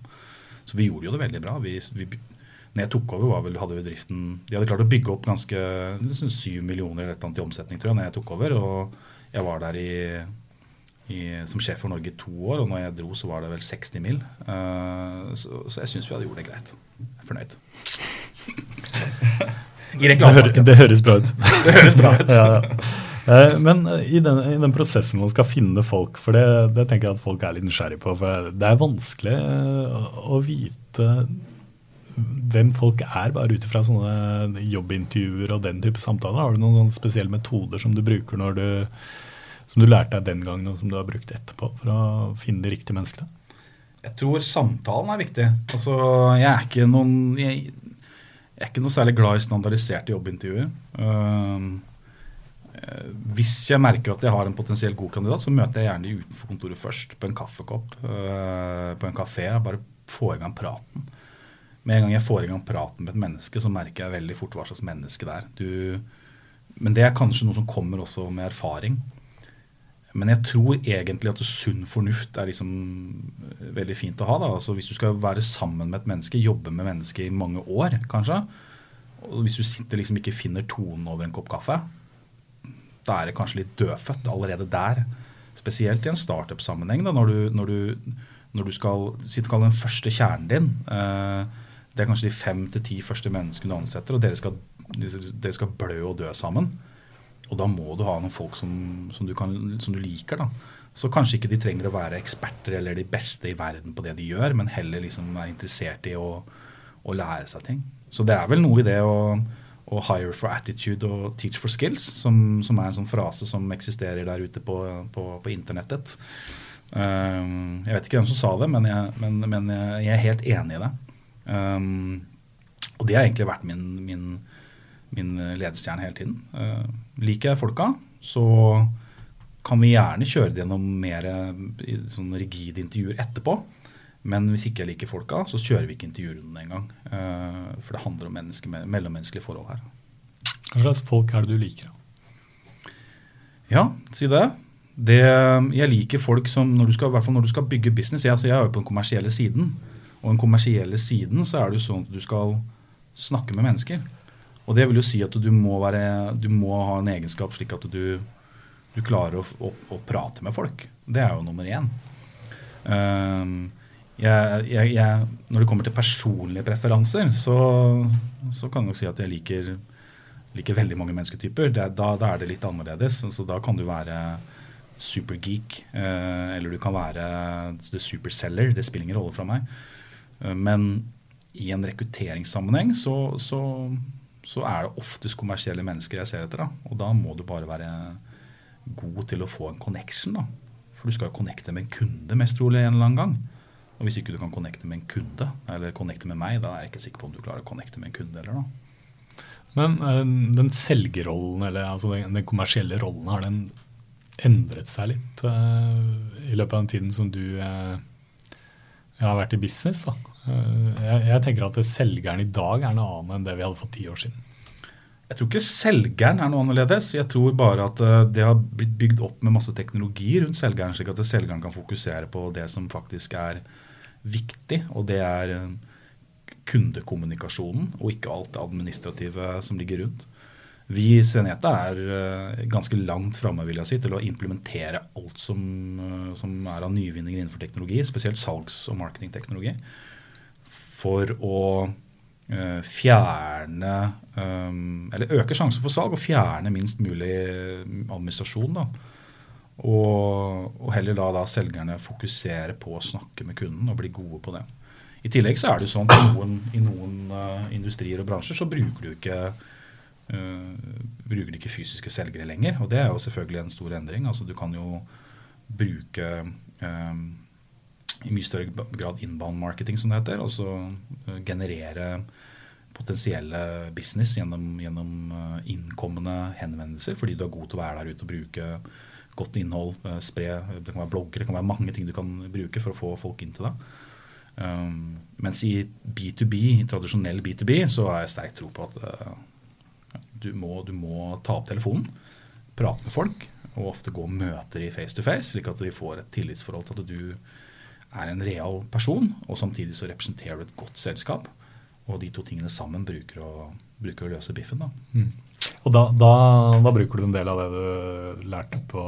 Så vi gjorde jo det veldig bra. Vi, vi, når jeg tok over, vel, hadde bedriften De hadde klart å bygge opp ganske liksom 7 millioner eller et i omsetning tror jeg, når jeg tok over. Og jeg var der i, i, som sjef for Norge i to år, og når jeg dro, så var det vel 60 mil. Uh, så, så, jeg syns vi hadde gjort det greit. Jeg er fornøyd. det, hører, det, høres bra ut. det høres bra ut. ja, ja. Men i den, i den, prosessen man skal finne folk, for det, det tenker jeg at folk er litt nysgjerrig på. For det er vanskelig å vite hvem folk er, bare ut ifra sånne jobbintervjuer og den type samtaler? Har du noen spesielle metoder som du bruker når du, som du lærte deg den gangen, og som du har brukt etterpå, for å finne de riktige menneskene? Jeg tror samtalen er viktig. Altså, jeg er ikke noen jeg, jeg er ikke noe særlig glad i standardiserte jobbintervjuer. Uh, hvis jeg merker at jeg har en potensielt god kandidat, så møter jeg gjerne de utenfor kontoret først. På en kaffekopp, uh, på en kafé. Bare få i gang praten. Med en gang jeg får i gang praten med et menneske, så merker jeg veldig fort hva slags menneske det er. Du, men det er kanskje noe som kommer også med erfaring. Men jeg tror egentlig at sunn fornuft er liksom eh, veldig fint å ha. Altså Hvis du skal være sammen med et menneske, jobbe med mennesket i mange år kanskje, og hvis du sitter liksom ikke finner tonen over en kopp kaffe, da er det kanskje litt dødfødt allerede der. Spesielt i en startup-sammenheng, når, når, når, du skal si den første kjernen din. Eh, det er kanskje de fem til ti første menneskene du ansetter, og dere skal, dere skal, blø og dø sammen. Og da må du ha noen folk som, som, du, kan, som, du, liker. da. Så kanskje ikke de trenger å være eksperter eller de beste i verden på det de gjør, men heller liksom er interessert i å, å lære seg ting. Så det er vel noe i det å, å hire for attitude og teach for skills, som, som, er en sånn frase som eksisterer der ute på, på, på internettet. Um, jeg vet ikke hvem som sa det, men jeg, men, men jeg er helt enig i det. Um, og det har egentlig vært min, min, min ledestjerne hele tiden. Uh, liker jeg folka, så kan vi gjerne kjøre det gjennom mer sånn rigide intervjuer etterpå. Men hvis ikke jeg liker folka, så kjører vi ikke intervjurunden engang. Uh, for det handler om mellommenneskelige forhold her. Hva slags folk er det du liker? Ja, si det. det. Jeg liker folk som når du skal, i hvert fall når du skal bygge business Jeg, altså jeg er jo på den kommersielle siden. Og den kommersielle siden så er det jo sånn at du skal snakke med mennesker. Og det vil jo si at du må, være, du må ha en egenskap slik at du, du klarer å, å, å, prate med folk. Det er jo nummer én. Um, jeg, jeg, jeg, når det kommer til personlige preferanser, så, så kan jeg nok si at jeg liker, liker veldig mange mennesketyper. Det, da, da, er det litt annerledes. Altså, da kan du være supergeek, eh, eller du kan være the superseller. Det spiller ingen rolle fra meg. Eh, men i en rekrutteringssammenheng så, så, så, er det oftest kommersielle mennesker jeg ser etter. Da. Og da må du bare være god til å få en connection. Da. For du skal jo connecte med en kunde mest trolig en eller annen gang. Og hvis ikke du kan connecte med en kunde, eller connecte med meg, da er jeg ikke sikker på om du klarer å connecte med en kunde eller noe. Men øh, den selgerrollen, eller altså den, den, kommersielle rollen, har den endret seg litt øh, i løpet av den tiden som du øh, har vært i business? da? Eh, jeg, jeg, tenker at selgeren i dag er noe annet enn det vi hadde for ti år siden. Jeg tror ikke selgeren er noe annerledes. Jeg tror bare at eh, det har blitt bygd opp med masse teknologi rundt selgeren, slik at selgeren kan fokusere på det som faktisk er viktig, og det er eh, kundekommunikasjonen, og ikke alt det administrative som ligger rundt. Vi i Seneta er ganske langt framme si, til å implementere alt som, som er av nyvinninger innenfor teknologi, spesielt salgs- og marketingteknologi for å uh, fjerne um, Eller øke sjansen for salg og fjerne minst mulig administrasjon. da. Og, og heller la da selgerne fokusere på å snakke med kunden og bli gode på det. I tillegg så er det jo sånn at noen, i noen uh, industrier og bransjer så bruker du ikke uh, bruker du ikke fysiske selgere lenger. Og det er jo selvfølgelig en stor endring. Altså Du kan jo bruke i mye større grad inbound marketing, som det heter. Altså generere potensielle business gjennom, gjennom uh, innkommende henvendelser, fordi du er god til å være der ute og bruke godt innhold, uh, spre Det kan være blogger, det kan være mange ting du kan bruke for å få folk inn til deg. Um, mens i B2B, i tradisjonell B2B, så har jeg sterk tro på at uh, du, må, du må ta opp telefonen, prate med folk, og ofte gå møter i face to face, slik at de får et tillitsforhold til at du er en real person, og samtidig så representerer du et godt selskap. Og de to tingene sammen bruker å, bruker å løse biffen. da. Mm. Og da, da, da, bruker du en del av det du lærte på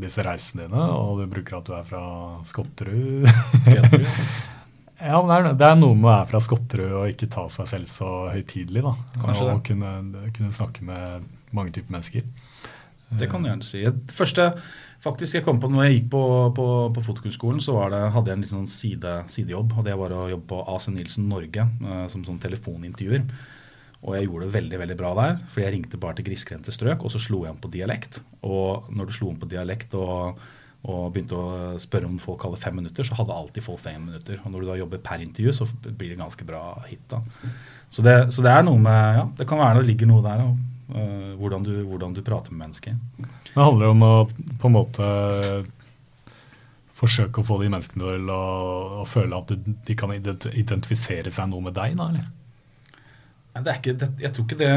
disse reisene dine, og du bruker at du er fra Skotterud. ja, men det er, det er, noe med å være fra Skotterud og ikke ta seg selv så høytidelig. da. Kanskje og kunne, kunne, snakke med mange typer mennesker. Det kan du gjerne si. Det første Faktisk, jeg kom på når jeg gikk på, på, på Fotokunstskolen, så det, hadde jeg en sånn side, sidejobb. og Det var å jobbe på AC Nilsen Norge uh, som sånn telefonintervjuer. Og jeg gjorde det veldig veldig bra der, fordi jeg ringte bare til grisgrendte strøk, og så slo jeg om på dialekt. Og når du slo om på dialekt og, og begynte å spørre om folk hadde fem minutter, så hadde alltid folk fem minutter. Og når du da jobber per intervju, så blir det ganske bra hit. da. Så det, så det er noe med Ja, det kan være det ligger noe der. Og, hvordan, du, hvordan, du, prater med mennesker. Det handler om å på en måte forsøke å få de menneskene til å, å føle at de kan identifisere seg noe med deg, da, eller? Det er ikke, det, jeg tror ikke det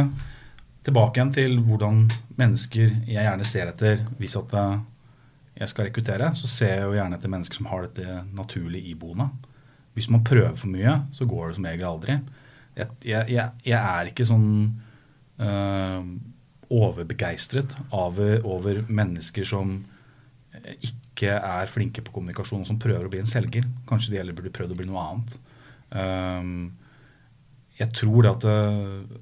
Tilbake igjen til hvordan mennesker jeg gjerne ser etter hvis at eh, jeg skal rekruttere, så ser jeg jo gjerne etter mennesker som har dette naturlig iboende. Hvis man prøver for mye, så går det som regel aldri. Jeg, jeg, jeg er ikke sånn øh, overbegeistret over, over, mennesker som ikke er flinke på kommunikasjon, og som prøver å bli en selger. Kanskje de heller burde prøvd å bli noe annet. Um, jeg tror det at uh,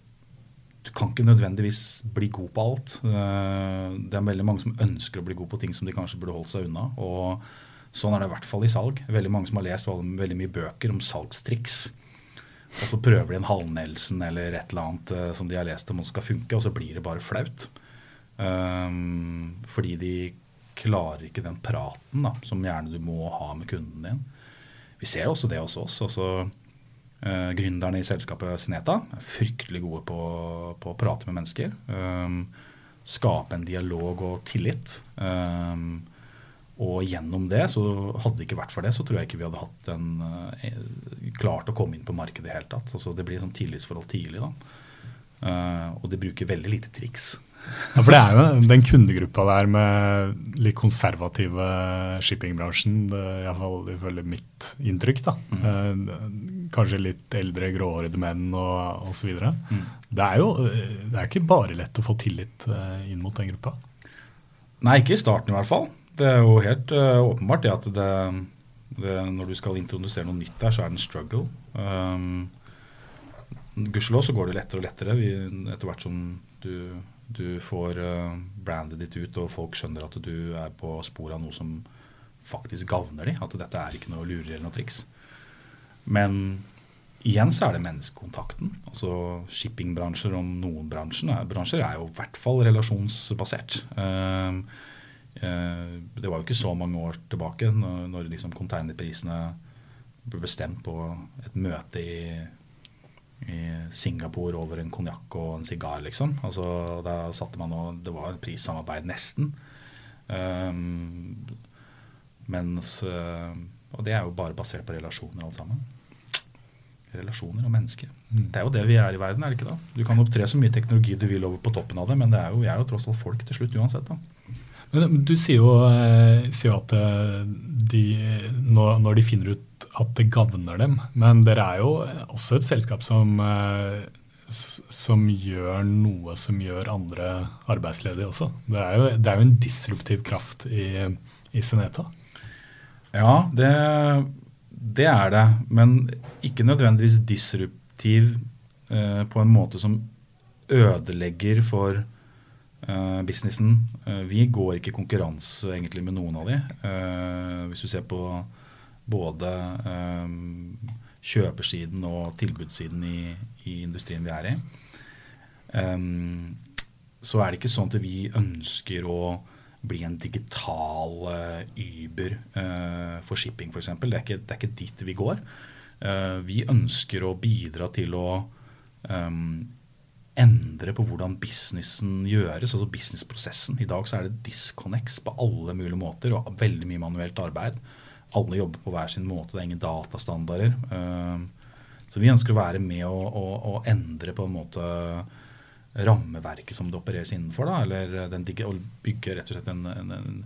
du kan ikke nødvendigvis bli god på alt. Det er veldig mange som ønsker å bli god på ting som de kanskje burde holdt seg unna. og Sånn er det i hvert fall i salg. Veldig mange som har lest veldig mye bøker om salgstriks. Og så prøver de en halv-Nelson eller et eller annet uh, som de har lest om og skal funke, og så blir det bare flaut. Um, fordi de klarer ikke den praten da, som gjerne du må ha med kunden din. Vi ser også det hos oss. altså uh, Gründerne i selskapet Sineta er fryktelig gode på, på å prate med mennesker. Um, skape en dialog og tillit. Um, og gjennom det, så hadde det ikke vært for det, så tror jeg ikke vi hadde hatt en, eh, klart å komme inn på markedet i det hele tatt. Altså, det blir sånn tillitsforhold tidlig. da. Uh, og de bruker veldig lite triks. Ja, for det er jo den kundegruppa der med litt konservative shippingbransjen, iallfall ifølge mitt inntrykk, da. Mm. Uh, kanskje litt eldre, gråhårede menn og osv. Mm. Det er jo det er ikke bare lett å få tillit uh, inn mot den gruppa. Nei, ikke i starten i hvert fall. Det er jo helt uh, åpenbart det at det, det, når du skal introdusere noe nytt der, så er det en struggle. Um, Gudskjelov så går det lettere og lettere vi, etter hvert som du, du får uh, brandet ditt ut og folk skjønner at du er på sporet av noe som faktisk gagner dem. At dette er ikke noe lureri eller noe triks. Men igjen så er det menneskekontakten. Altså Shippingbransjer om noen bransjer, bransjer er jo i hvert fall relasjonsbasert. Uh, det var jo ikke så mange år tilbake når, når liksom containerprisene ble bestemt på et møte i, i Singapore over en konjakk og en sigar, liksom. Altså, da satte man og Det var et prissamarbeid, nesten. Um, mens uh, Og det er jo bare basert på relasjoner, alt sammen. Relasjoner og mennesker. Mm. Det er jo det vi er i verden, er det ikke da? Du kan opptre så mye teknologi du vil over på toppen av det, men det er jo, vi er jo tross alt folk til slutt uansett. da. Men Du sier jo, eh, sier at eh, de, når de finner ut at det gagner dem, men dere er jo også et selskap som, eh, som gjør noe som gjør andre arbeidsledige også. Det er jo, det er jo en disruptiv kraft i, i Seneta. Ja, det, det, er det. Men ikke nødvendigvis disruptiv eh, på en måte som ødelegger for businessen. Uh, vi går ikke konkurranse egentlig med noen av de. Uh, hvis du ser på både kjøpersiden og tilbudssiden i, i, industrien vi er i, så er det ikke sånn at vi ønsker å bli en digital Uber for shipping f.eks. Det, det er ikke dit vi går. vi ønsker å bidra til å um, endre på hvordan businessen gjøres, altså businessprosessen. I dag så er det disconnects på alle mulige måter og veldig mye manuelt arbeid. Alle jobber på hver sin måte, det er ingen datastandarder. Eh, så vi ønsker å være med å, å, å endre på en måte rammeverket som det opereres innenfor. Da, eller å bygge rett og slett en, en,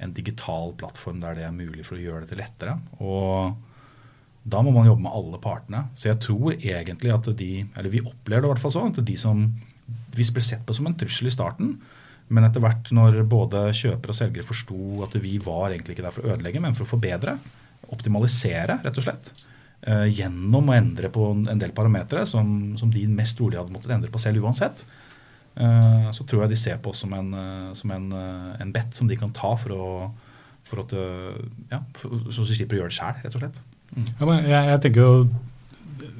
en digital plattform der det er mulig for å gjøre dette lettere. Og da må man jobbe med alle partene. Så jeg tror egentlig at de, eller vi opplever det i hvert fall sånn, at de som vi ble sett på som en trussel i starten, men etter hvert når både kjøpere og selgere forsto at vi var egentlig ikke der for å ødelegge, men for å forbedre, optimalisere, rett og slett, eh, gjennom å endre på en del parametere som, som, de mest trolig hadde måttet endre på selv uansett, eh, så tror jeg de ser på oss som en, eh, som en, en bet som de kan ta for å for at, ja, så de slipper å gjøre det sjæl, rett og slett. Ja, jeg, jeg, tenker jo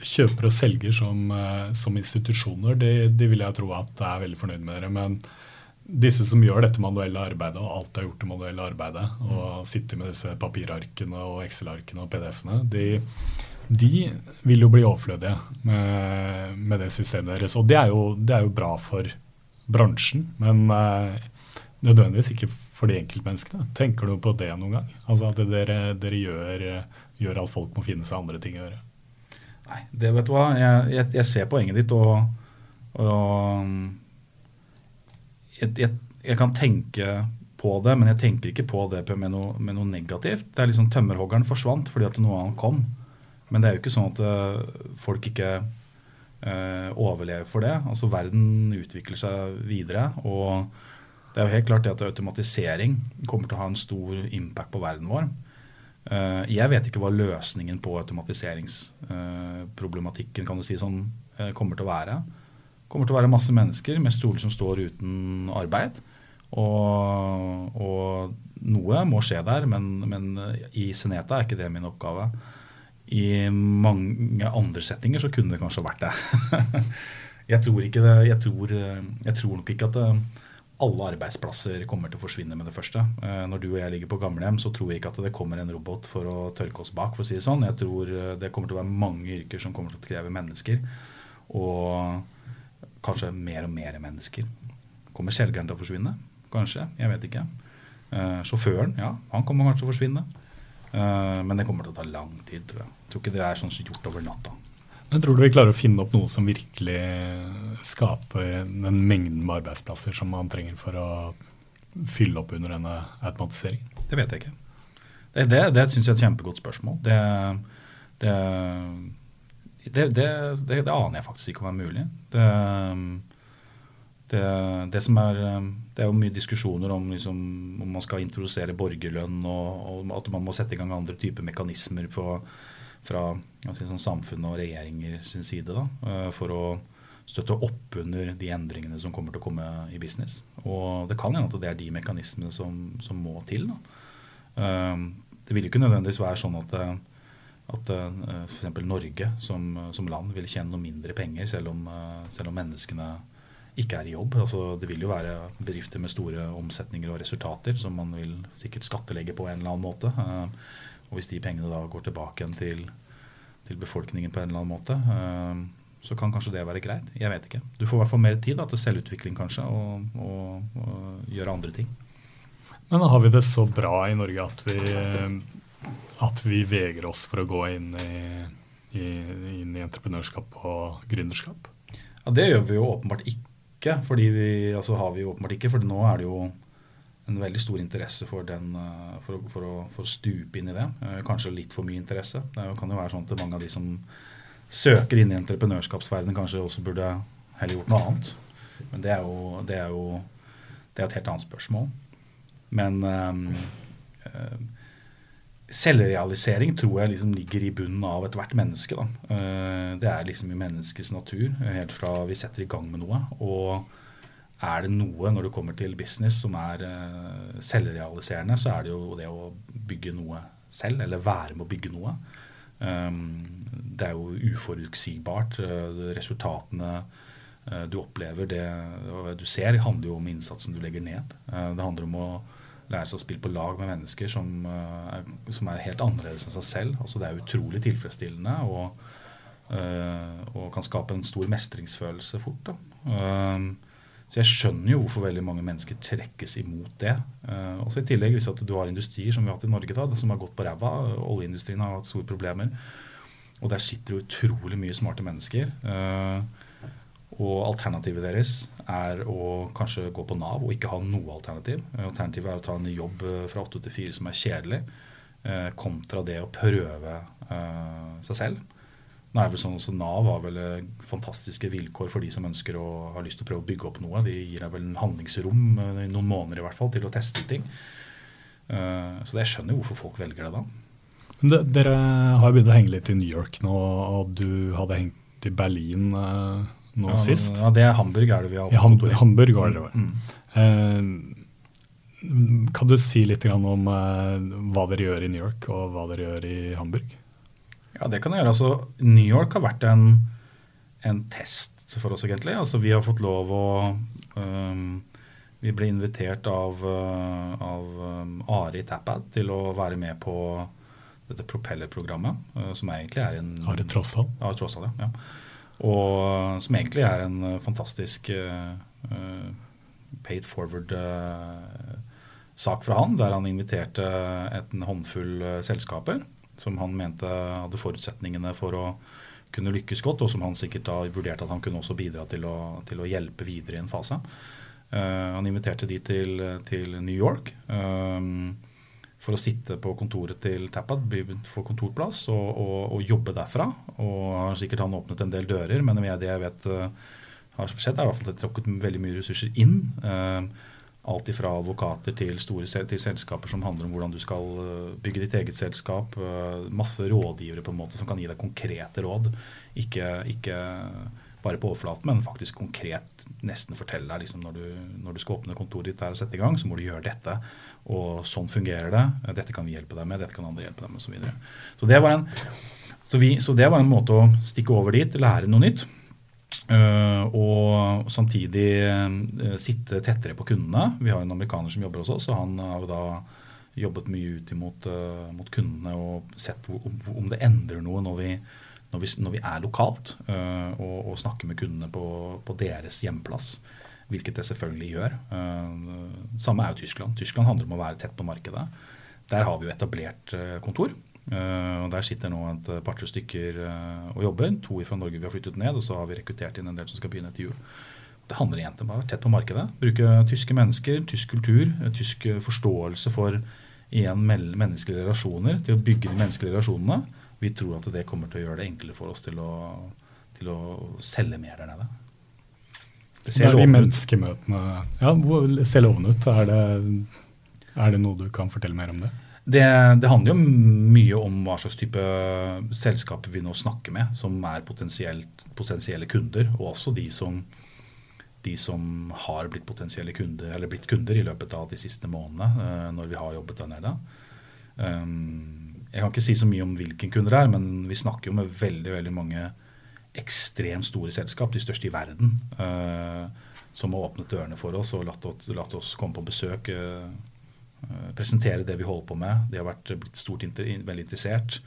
Kjøper og selger som, eh, som institusjoner, de, de, vil jeg tro at er veldig fornøyd med dere. Men disse som gjør dette manuelle arbeidet, og alt har gjort det manuelle arbeidet, og sitter med disse papirarkene og Excel-arkene og PDF-ene, de, de, vil jo bli overflødige med, med, det systemet deres. Og det er, jo, det er jo bra for bransjen, men uh, nødvendigvis ikke for de enkeltmenneskene. Tenker du på det noen gang? Altså at dere, dere gjør, gjør, at folk må finne seg andre ting å gjøre? Nei, det vet du hva. Jeg, jeg, jeg ser poenget ditt, og, og jeg, jeg, kan tenke på det, men jeg tenker ikke på det med noe, med noe negativt. Det er liksom Tømmerhoggeren forsvant fordi at noe annet kom. Men det er jo ikke sånn at uh, folk ikke eh, overlever for det. Altså Verden utvikler seg videre. og det er jo helt klart det at automatisering kommer til å ha en stor impact på verden vår. Uh, jeg vet ikke hva løsningen på automatiseringsproblematikken kan du si sånn, kommer til å være. Det kommer til å være masse mennesker, med stoler som står uten arbeid. Og, og, noe må skje der, men, men i Seneta er ikke det min oppgave. I mange andre settinger så kunne det kanskje vært det. jeg, tror det jeg, tror, jeg tror nok ikke at det, alle arbeidsplasser kommer til å forsvinne med det første. Eh, når du og jeg ligger på gamlehjem, så tror jeg ikke at det kommer en robot for å tørke oss bak. for å si Det sånn. Jeg tror det kommer til å være mange yrker som kommer til å kreve mennesker. Og kanskje mer og mer mennesker. Kommer selgeren til å forsvinne? Kanskje. Jeg vet ikke. Uh, sjåføren, ja, han kommer kanskje til å forsvinne. Men det kommer til å ta lang tid, tror jeg. Jeg tror ikke det er sånn gjort over natta. Men Tror du vi klarer å finne opp noe som virkelig skaper den mengden med arbeidsplasser som man trenger for å fylle opp under denne automatiseringen? Det vet jeg ikke. Det, det, det syns jeg er et kjempegodt spørsmål. Det, det, aner jeg faktisk ikke om er mulig. Det, er, er jo mye diskusjoner om, liksom, om man skal introdusere borgerlønn, og, og, at man må sette i gang andre typer mekanismer på, fra si, sånn samfunnet og regjeringer sin side da, eh, for å støtte opp under de endringene som kommer til å komme i business. Og det kan hende at det er de mekanismene som, som må til. Da. Eh, det vil jo ikke nødvendigvis være sånn at, at f.eks. Norge som, som, land vil tjene noe mindre penger, selv om, selv om menneskene ikke er i jobb. Altså, det vil jo være bedrifter med store omsetninger og resultater som man vil sikkert skattelegge på en eller annen måte. Og hvis de pengene da går tilbake igjen til, til, befolkningen på en eller annen måte, uh, så kan kanskje det være greit. Jeg vet ikke. Du får i hvert fall mer tid da, til selvutvikling kanskje, og, og, og, gjøre andre ting. Men har vi det så bra i Norge at vi, at vi vegrer oss for å gå inn i, i, inn i entreprenørskap og gründerskap? Ja, Det gjør vi jo åpenbart ikke. fordi vi, altså har vi jo åpenbart ikke, for nå er det jo en veldig stor interesse for, den, eh, for, for, å, for, å, stupe inn i det. Eh, kanskje litt for mye interesse. Det kan jo være sånn at mange av de som søker inn i entreprenørskapsverdenen, kanskje også burde heller gjort noe annet. Men det er jo, det er jo det er et helt annet spørsmål. Men um, Selvrealisering tror jeg liksom ligger i bunnen av ethvert menneske. Da. Uh, det er liksom i menneskets natur, helt fra vi setter i gang med noe. Og er det noe når det kommer til business som er eh, selvrealiserende, så er det jo det å bygge noe selv, eller være med å bygge noe. Eh, det er jo uforutsigbart. Resultatene du opplever, det du ser, handler jo om innsatsen du legger ned. Det handler om å lære seg å spille på lag med mennesker som, eh, er, som er helt annerledes enn seg selv. Altså, det er utrolig tilfredsstillende og, og kan skape en stor mestringsfølelse fort. Uh, så jeg skjønner jo hvorfor veldig mange mennesker trekkes imot det. Uh, også I tillegg hvis at du har industrier som vi har hatt i Norge, da, som har gått på ræva. Oljeindustrien har hatt store problemer. Og der sitter jo utrolig mye smarte mennesker. Uh, og alternativet deres er å kanskje gå på Nav og ikke ha noe alternativ. Alternativet er å ta en jobb eh, fra åtte til fire som er kjedelig, eh, kontra det å prøve eh, seg selv. Nå er det vel sånn også Nav har vel fantastiske vilkår for de som ønsker å ha lyst til å prøve å bygge opp noe. De gir deg vel en handlingsrom i noen måneder i hvert fall til å teste ting. Så jeg skjønner jo hvorfor folk velger det da. De, dere har begynt å henge litt i New York nå, og du hadde hengt i Berlin nå ja, sist. Ja, det er Hamburg er det vi har ja, Hamburg, Hamburg var det. Mm. Eh, kan du si litt om eh, hva dere gjør i New York, og hva dere gjør i Hamburg? Ja, det kan jeg gjøre. Altså, New York har vært en, en test for oss, egentlig. Altså, vi har fått lov å um, Vi ble invitert av, uh, av um, Ari Tappad til å være med på dette propellerprogrammet, uh, som egentlig er en Ari Trossdal? Ja, Trossdal, ja. Og som egentlig er en eh, fantastisk uh, paid forward-sak fra han, der han inviterte en håndfull selskaper som han mente hadde forutsetningene for å kunne lykkes godt, og som han sikkert da vurderte at han kunne også bidra til å, til å hjelpe videre i en fase. Uh, han inviterte de til, til New York um, for å sitte på kontoret til Tappad, få kontorplass og, og, og, jobbe derfra. Og har sikkert han åpnet en del dører, men det jeg vet uh, har skjedd, er at det tråkket veldig mye ressurser inn. Uh, alt ifra advokater til, store, til selskaper som handler om hvordan du skal eh, bygge ditt eget selskap. Eh, masse rådgivere på en måte som kan gi deg konkrete råd. Ikke, ikke bare på overflaten, men faktisk konkret nesten fortelle deg liksom når, du, når, du, skal åpne kontoret ditt der og sette i gang, så må du gjøre dette. Og sånn fungerer det. Dette kan vi hjelpe deg med, dette kan andre hjelpe deg med osv. Så, videre. så, så, så det var en måte å stikke over dit, lære noe nytt. Uh, og samtidig uh, sitte tettere på kundene. Vi har en amerikaner som jobber hos oss, og han har jo da jobbet mye ut imot uh, mot kundene og sett om, det endrer noe når vi, når vi, når vi er lokalt og, og, snakker med kundene på, på, deres hjemplass. Hvilket det selvfølgelig gjør. samme er jo Tyskland. Tyskland handler om å være tett på markedet. Der har vi jo etablert kontor. Uh, og Der sitter nå et par-tre stykker uh, og jobber. To fra Norge vi har flyttet ned, og så har vi rekruttert inn en del som skal begynne etter jul. Det handler igjen om å være tett på markedet. Bruke tyske mennesker, tysk kultur, eh, tysk forståelse for igjen menneskelige relasjoner til å bygge de menneskelige relasjonene. Vi tror at det kommer til å gjøre det enklere for oss til å, til å selge mer der nede. Det ser de menneskemøtene ja, ser lovende ut. Er det, er det noe du kan fortelle mer om det? Det, det, handler jo mye om hva slags type selskaper vi nå snakker med, som er potensielle kunder, og også de som, de som har blitt potensielle kunder, eller blitt kunder i løpet av de siste månedene uh, når vi har jobbet der nede. Um, jeg kan ikke si så mye om hvilken kunder det er, men vi snakker jo med veldig veldig mange ekstremt store selskap, de største i verden, uh, som har åpnet dørene for oss og latt oss, latt oss komme på besøk. Eh, presentere det vi holder på med. De har vært blitt stort veldig interessert.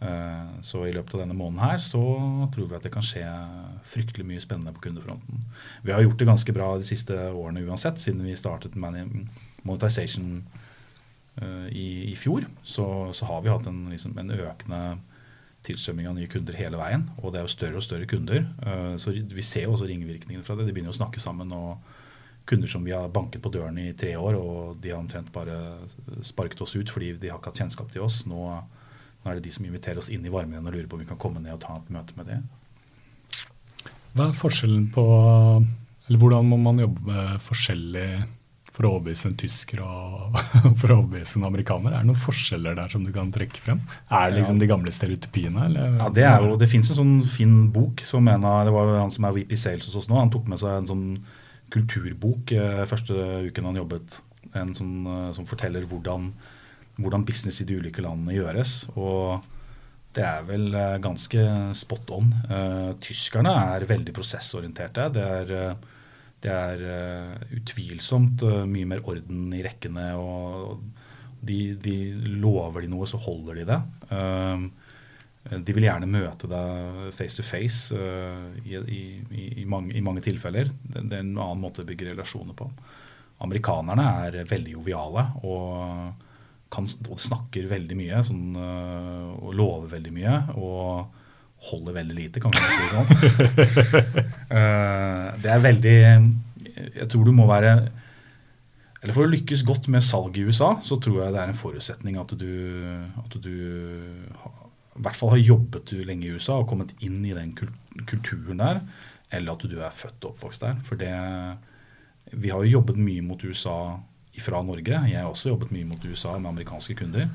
Eh, så i løpet av denne måneden her så tror vi at det kan skje fryktelig mye spennende på kundefronten. Vi har gjort det ganske bra de siste årene uansett, siden vi startet monetization eh, i, i fjor. Så, så, har vi hatt en, liksom, en økende tilstrømming av nye kunder hele veien. Og det er jo større og større kunder. Så vi ser jo også ringvirkningene fra det. De begynner å snakke sammen. og kunder som vi har banket på døren i tre år, og de har omtrent bare sparket oss ut fordi de har ikke hatt kjennskap til oss. Nå, nå er det de som inviterer oss inn i varmen og lurer på om vi kan komme ned og ta et møte med det. Hva er forskjellen på Eller hvordan må man jobbe forskjellig for å overbevise en tysker og for å overbevise en amerikaner? Er det noen forskjeller der som du kan trekke frem? Er det liksom ja. de gamle stereotypiene? Eller? Ja, Det er jo, det fins en sånn fin bok som en av, det var han som er VP Sales hos oss nå. Han tok med seg en sånn kulturbok eh, første uken han jobbet. En som, eh, som forteller hvordan, hvordan, business i de ulike landene gjøres. Og det er vel eh, ganske spot on. tyskerne er veldig prosessorienterte. Det er, det er utvilsomt mye mer orden i rekkene. og de, de lover de noe, så holder de det. De vil gjerne møte deg face to face uh, i, i, i, mange, i, mange, tilfeller. Det, det, er en annen måte å bygge relasjoner på. Amerikanerne er veldig joviale og, kan, og snakker veldig mye sånn, uh, og lover veldig mye. Og holder veldig lite, kan man si det sånn. uh, det er veldig Jeg tror du må være eller For å lykkes godt med salg i USA, så tror jeg det er en forutsetning at du, at du i hvert fall har jobbet du lenge i USA og kommet inn i den kulturen der, eller at du er født og oppvokst der. For det Vi har jo jobbet mye mot USA fra Norge. Jeg har også jobbet mye mot USA med amerikanske kunder.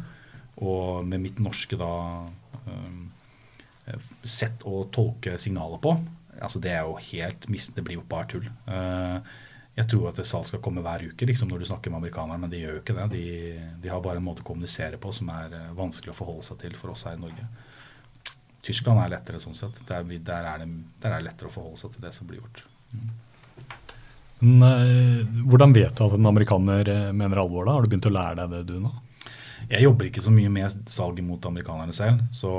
Og med mitt norske da sett å tolke signaler på, altså det er jo helt Det blir jo bare tull. Uh, jeg tror at salg skal komme hver uke liksom når du snakker med amerikanere, men de gjør jo ikke det. De, de, har bare en måte å kommunisere på som er eh, vanskelig å forholde seg til for oss her i Norge. Tyskland er lettere sånn sett. Der, der, er, det, der er, det, lettere å forholde seg til det som blir gjort. Mm. Men, eh, hvordan vet du at en amerikaner eh, mener alvor? da? Har du begynt å lære deg det du nå? Jeg jobber ikke så mye med salget mot amerikanerne selv. Så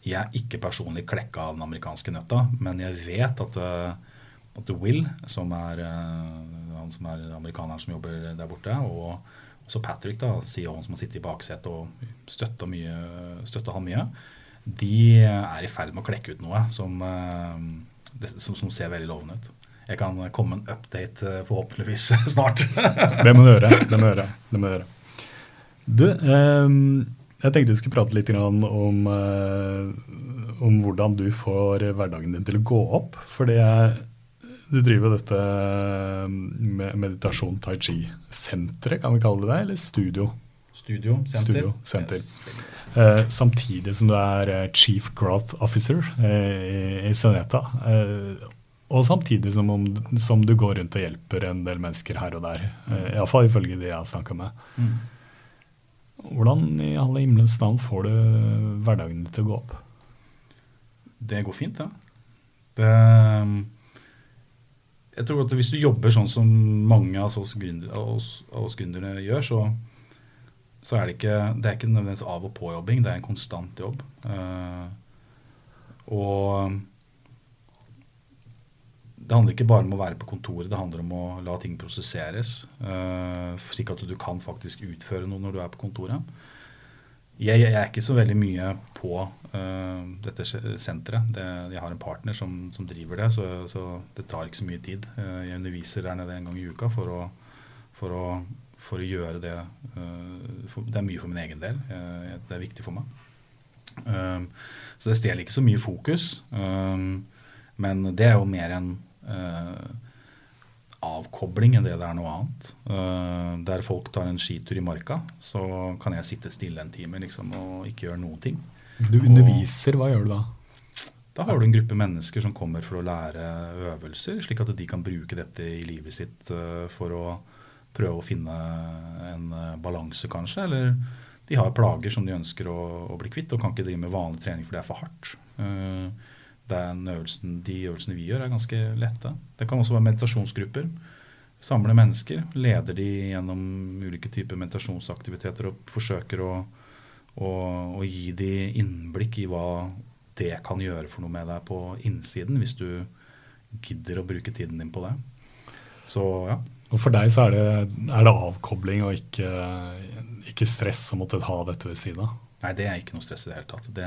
jeg er ikke personlig klekka av den amerikanske nøtta, men jeg vet at at Will, som er uh, han som er amerikaneren som jobber der borte. Og også Patrick, da, CEO-en som har sittet i baksetet og støtta, mye, støtta han mye. De er i ferd med å klekke ut noe som, som, som ser veldig lovende ut. Jeg kan komme med en update forhåpentligvis snart. det må du gjøre. Det må du gjøre. Det må du. Du, eh, jeg tenkte vi skulle prate litt om, eh, om, hvordan du får hverdagen din til å gå opp. For du driver dette med meditasjon tai chi-senteret, kan vi kalle det det? Eller studio? Studio, senter. Studio, senter. Eh, samtidig som du er eh, chief growth officer eh, i, i Seneta. Eh, og samtidig som, om, som, du går rundt og hjelper en del mennesker her og der. Eh, Iallfall ifølge de jeg har snakka med. Mm. Hvordan i alle himmelens navn får du hverdagen til å gå opp? Det går fint, ja. Det, jeg tror at hvis du jobber sånn som mange av oss, gründere gjør, så, så, er det ikke, det er ikke nødvendigvis av- og påjobbing. Det er en konstant jobb. Uh, og det handler ikke bare om å være på kontoret, det handler om å la ting prosesseres. Uh, slik at du kan faktisk utføre noe når du er på kontoret. Jeg, jeg er ikke så veldig mye på uh, dette senteret. Det, jeg har en partner som, som driver det, så, så, det tar ikke så mye tid. Uh, jeg underviser der nede en gang i uka for å, for å, for å gjøre det. For, det er mye for min egen del. det er viktig for meg. så det stjeler ikke så mye fokus. men det er jo mer enn Eh, avkobling enn det det er noe annet. Uh, der folk tar en skitur i marka, så kan jeg sitte stille en time liksom, og ikke gjøre noen ting. Du underviser, og, hva gjør du da? Da har du en gruppe mennesker som kommer for å lære øvelser, slik at de kan bruke dette i livet sitt uh, for å prøve å finne en uh, balanse, kanskje. Eller de har plager som de ønsker å, å, bli kvitt, og kan ikke drive med vanlig trening for det er for hardt. Uh, øvelsen, de øvelsene vi gjør, er ganske lette. Det kan også være meditasjonsgrupper. Samle mennesker, leder de gjennom ulike typer meditasjonsaktiviteter og forsøker å, å, å gi de innblikk i hva det kan gjøre for noe med deg på innsiden, hvis du gidder å bruke tiden din på det. Så ja. Og for deg så er det, er det avkobling og ikke, ikke, stress å måtte ha dette ved siden av? Nei, det er ikke noe stress i det hele tatt. Det,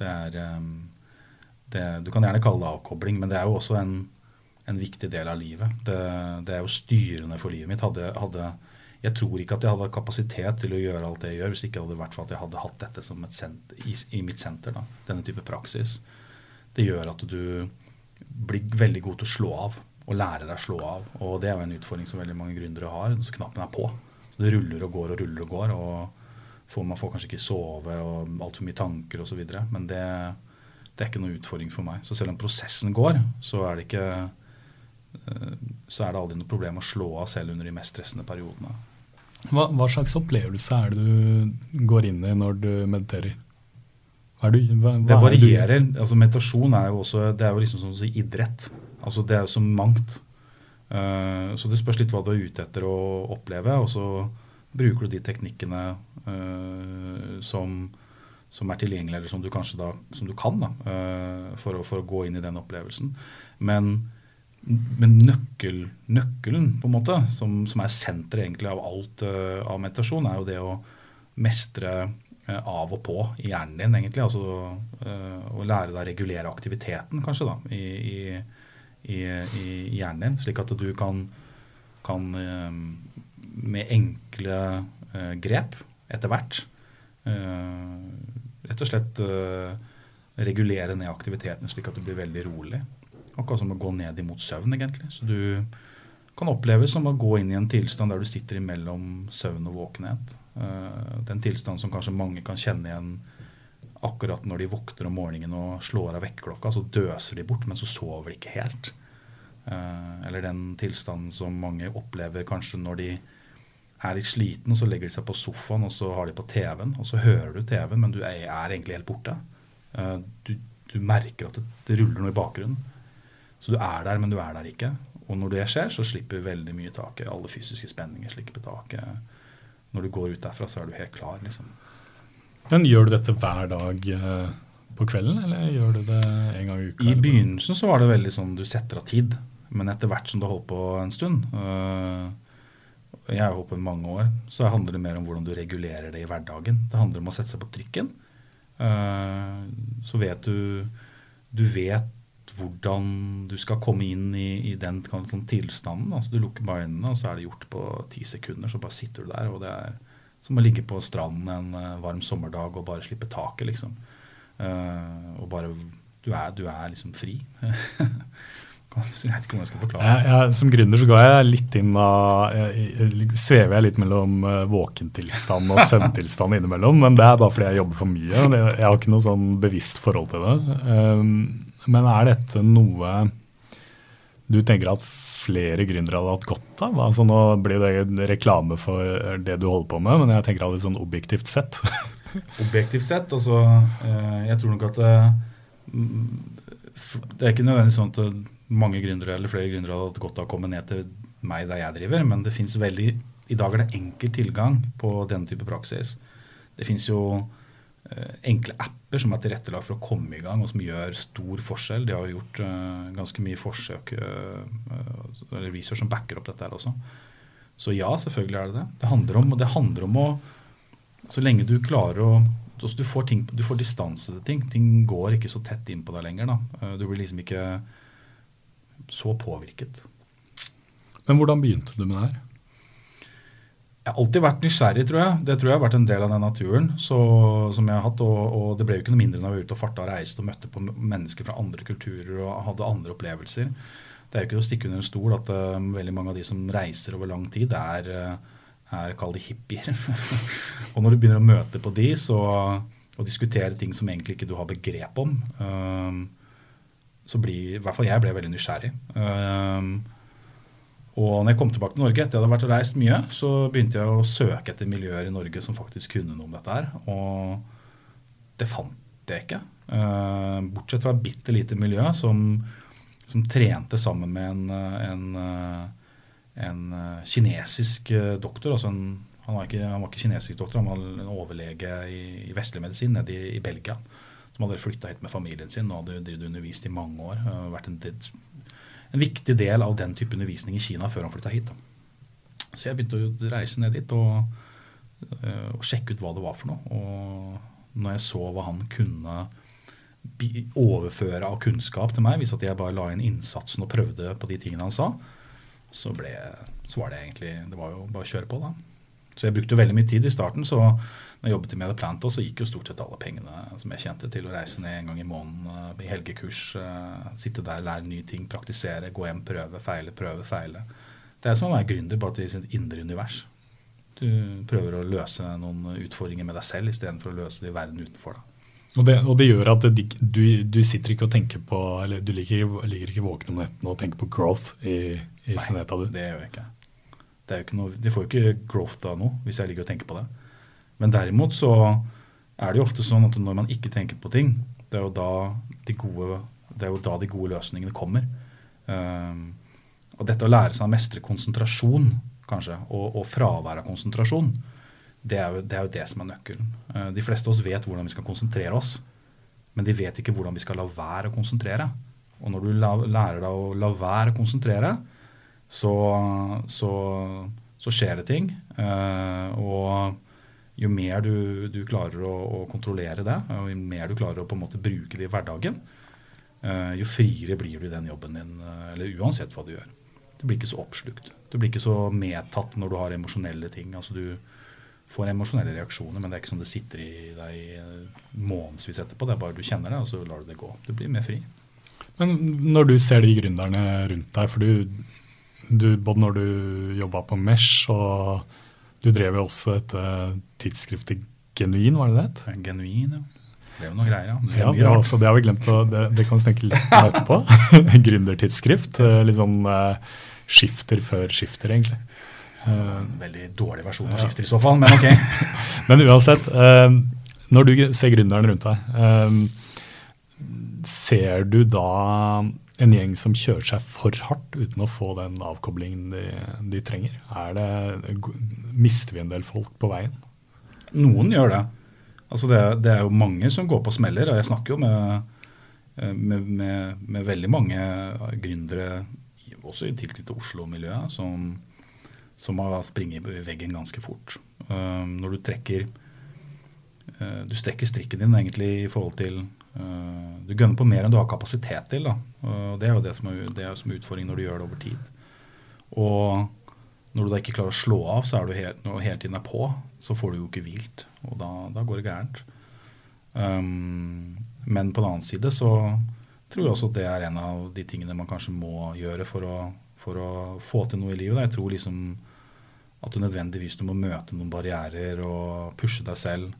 det er um, det, du kan gjerne kalle det avkobling, men det er jo også en, en viktig del av livet. Det, det, er jo styrende for livet mitt. Hadde, hadde, jeg tror ikke at jeg hadde kapasitet til å gjøre alt det jeg gjør, hvis ikke hadde vært for at jeg hadde hatt dette senter, i, i, mitt senter. Da, denne type praksis. Det gjør at du blir veldig god til å slå av, og lærer deg å slå av. Og det er jo en utfordring som veldig mange gründere har. Så knappen er på. Så det ruller og går og ruller og går. og Man får kanskje ikke sove og altfor mye tanker osv. Men det, det er ikke noe utfordring for meg. Så selv om prosessen går, så er det ikke eh, så er det aldri noe problem å slå av selv under de mest stressende periodene. Hva, hva slags opplevelse er det du går inn i når du mediterer? Du, hva, hva det varierer. altså Meditasjon er jo også det er jo liksom som å si idrett. Altså Det er jo så mangt. Uh, så det spørs litt hva du er ute etter å oppleve. Og så bruker du de teknikkene uh, som som er tilgjengelig, eller som du kanskje da, som du kan da, uh, for, å, for, å, gå inn i den opplevelsen. Men, men nøkkel, nøkkelen, på en måte, som, som er senteret egentlig av alt uh, av meditasjon, er jo det å mestre uh, av og på i hjernen din, egentlig. Altså å lære deg å regulere aktiviteten, kanskje, da, i, i, i, hjernen din. Slik at du kan, kan med enkle grep etter hvert rett og slett uh, regulere ned aktiviteten slik at du blir veldig rolig. Akkurat som å gå ned imot søvn, egentlig. Så du kan oppleves som å gå inn i en tilstand der du sitter imellom søvn og våkenhet. Uh, den tilstanden som kanskje mange kan kjenne igjen akkurat når de våkner om morgenen og slår av vekkerklokka, så døser de bort, men så sover de ikke helt. Uh, eller den tilstanden som mange opplever kanskje når de er litt sliten, og så legger de seg på sofaen og så har de på TV-en. Og så hører du TV-en, men du er, egentlig helt borte. Uh, du, du, merker at det, det, ruller noe i bakgrunnen. Så du er der, men du er der ikke. Og når det skjer, så slipper veldig mye taket. Alle fysiske spenninger slipper taket. Når du går ut derfra, så er du helt klar, liksom. Men gjør du dette hver dag uh, på kvelden, eller gjør du det en gang i uka? I begynnelsen så var det veldig sånn du setter av tid. Men etter hvert som du har holdt på en stund, øh, jeg har holdt mange år, så handler det mer om hvordan du regulerer det i hverdagen. Det handler om å sette seg på trikken. Uh, så vet du Du vet hvordan du skal komme inn i, i den sånn tilstanden. Altså, du lukker bare øynene, og så er det gjort på ti sekunder. Så bare sitter du der. og det er som å ligge på stranden en uh, varm sommerdag og bare slippe taket, liksom. Uh, og bare du er, du er liksom fri. jeg vet ikke om jeg skal forklare Jeg, jeg, som gründer så går jeg litt inn av jeg, Svever jeg litt mellom uh, våkentilstand og søvntilstand innimellom. Men det er bare fordi jeg jobber for mye. Jeg har ikke noe sånn bevisst forhold til det. Um, men er dette noe du tenker at flere gründere hadde hatt godt av? Altså Nå blir det reklame for det du holder på med, men jeg tenker litt sånn objektivt sett. objektivt sett, altså Jeg tror nok at det, det er ikke nødvendigvis sånn at mange gründere eller flere gründere hadde hatt godt av å komme ned til meg der jeg driver, men det fins veldig I dag er det enkel tilgang på denne type praksis. Det fins jo uh, enkle apper som er tilrettelagt for å komme i gang, og som gjør stor forskjell. De har gjort uh, ganske mye forsøk uh, eller research som backer opp dette her også. Så ja, selvfølgelig er det det. Det handler om, det handler om å Så lenge du klarer å altså du, får ting, du får distanse til ting. Ting går ikke så tett inn på deg lenger. Da. Du blir liksom ikke så påvirket. Men hvordan begynte du med det her? Jeg har alltid vært nysgjerrig, tror jeg. Det tror jeg har vært en del av den naturen så, som jeg har hatt. Og, og, det ble jo ikke noe mindre når jeg var ute og farta og reiste og møtte på mennesker fra andre kulturer og hadde andre opplevelser. Det er jo ikke å stikke under en stol at uh, veldig mange av de som reiser over lang tid, er, uh, er kall det hippier. og når du begynner å møte på de så, og diskutere ting som egentlig ikke du har begrep om, uh, så blir, i hvert fall jeg ble veldig nysgjerrig. Um, og når jeg kom tilbake til Norge etter jeg hadde vært og reist mye, så begynte jeg å søke etter miljøer i Norge som faktisk kunne noe om dette her. Og det fant jeg ikke. Uh, bortsett fra et bitte lite miljø som, som, trente sammen med en, en, en kinesisk doktor. altså en, han, var ikke, han var ikke kinesisk doktor, han var en overlege i, i vestlig medisin nede i, i Belgia som hadde flytta hit med familien sin og hadde undervist i mange år. Uh, vært en, en, viktig del av den type undervisning i Kina før han flytta hit. Så jeg begynte å reise ned dit og, uh, og, sjekke ut hva det var for noe. Og når jeg så hva han kunne overføre av kunnskap til meg, hvis at jeg bare la inn innsatsen og prøvde på de tingene han sa, så, ble, så var det egentlig Det var jo bare å kjøre på, da. Så jeg brukte veldig mye tid i starten. så når jeg jobbet i Mediplanto, så gikk jo stort sett alle pengene som jeg tjente til å reise ned en gang i måneden uh, i helgekurs. Uh, sitte der, lære nye ting, praktisere, gå hjem, prøve, feile, prøve, feile. Det er som å være gründer, bare i sitt indre univers. Du prøver å løse noen utfordringer med deg selv istedenfor å løse det i verden utenfor deg. Og det, og det, gjør at det, du, du, sitter ikke og tenker på eller Du ligger, ligger ikke våken om nettene og tenker på growth i, i Nei, Sineta, du? det gjør jeg ikke. Det noe, de får jo ikke growth av noe hvis jeg ligger og tenker på det. Men derimot så er det jo ofte sånn at når man ikke tenker på ting, det er jo da de gode, da de gode løsningene kommer. Um, og dette å lære seg å mestre konsentrasjon, kanskje, og, og fravær av konsentrasjon, det er, jo, det er, jo, det som er nøkkelen. Uh, de fleste av oss vet hvordan vi skal konsentrere oss, men de vet ikke hvordan vi skal la være å konsentrere. Og når du la, lærer deg å la være å konsentrere, så, så, så skjer det ting. Uh, og jo mer du, du klarer å, å, kontrollere det, og jo mer du klarer å på en måte bruke det i hverdagen, uh, jo friere blir du i den jobben din, uh, eller uansett hva du gjør. Du blir ikke så oppslukt. Du blir ikke så medtatt når du har emosjonelle ting. altså Du får emosjonelle reaksjoner, men det er ikke sånn det sitter i deg eh, månedsvis etterpå. Det er bare du kjenner det, og så lar du det gå. Du blir mer fri. Men når du ser de gründerne rundt deg, for du, du både når du jobba på Mesh og du drev jo også et uh, tidsskriftet Genuin, var det det? Genuin, ja. Det er jo noe greier, ja. Det, ja, det, altså, det har vi glemt å Det, det kan vi snakke litt om etterpå. Gründertidsskrift. Uh, litt sånn uh, skifter før skifter, egentlig. Veldig dårlig versjon av skifter i så fall, men ok. men uansett, når du ser gründeren rundt deg, ser du da en gjeng som kjører seg for hardt uten å få den avkoblingen de, de trenger? Det, mister vi en del folk på veien? Noen gjør det. Altså det, det, er jo mange som går på smeller. og Jeg snakker jo med, med, med, med veldig mange gründere også i tilknyttet Oslo-miljøet, som, som har springet i veggen ganske fort. Uh, når du trekker uh, Du strekker strikken din egentlig i forhold til Du gønner på mer enn du har kapasitet til. Da. og Det er jo det som er, det er som utfordringen når du gjør det over tid. Og når du da ikke klarer å slå av, så er du helt, når hele tiden er på, så får du jo ikke hvilt. Og da, da går det gærent. Um, men på den annen side så tror jeg også at det er en av de tingene man kanskje må gjøre for å, for å få til noe i livet. Jeg tror liksom at du nødvendigvis du må møte noen barrierer og pushe deg selv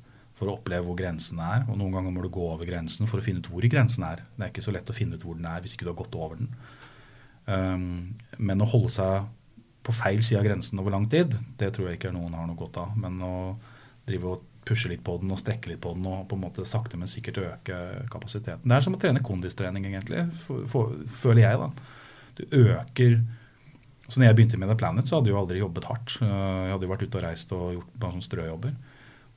for å oppleve hvor grensen er. Og noen ganger må du gå over grensen for å finne ut hvor grensen er. Det er ikke så lett å finne ut hvor den er hvis ikke du har gått over den. Um, men å holde seg på feil side av grensen over lang tid, det tror jeg ikke noen har noe godt av. Men å drive og pushe litt på den og strekke litt på den og på en måte sakte, men sikkert øke kapasiteten. Det er som å trene kondistrening, egentlig, føler jeg. da. Du øker så når jeg begynte med The Planet, så hadde jeg jo aldri jobbet hardt. Eh, jeg hadde jo vært ute og reist og gjort bare sånne strøjobber.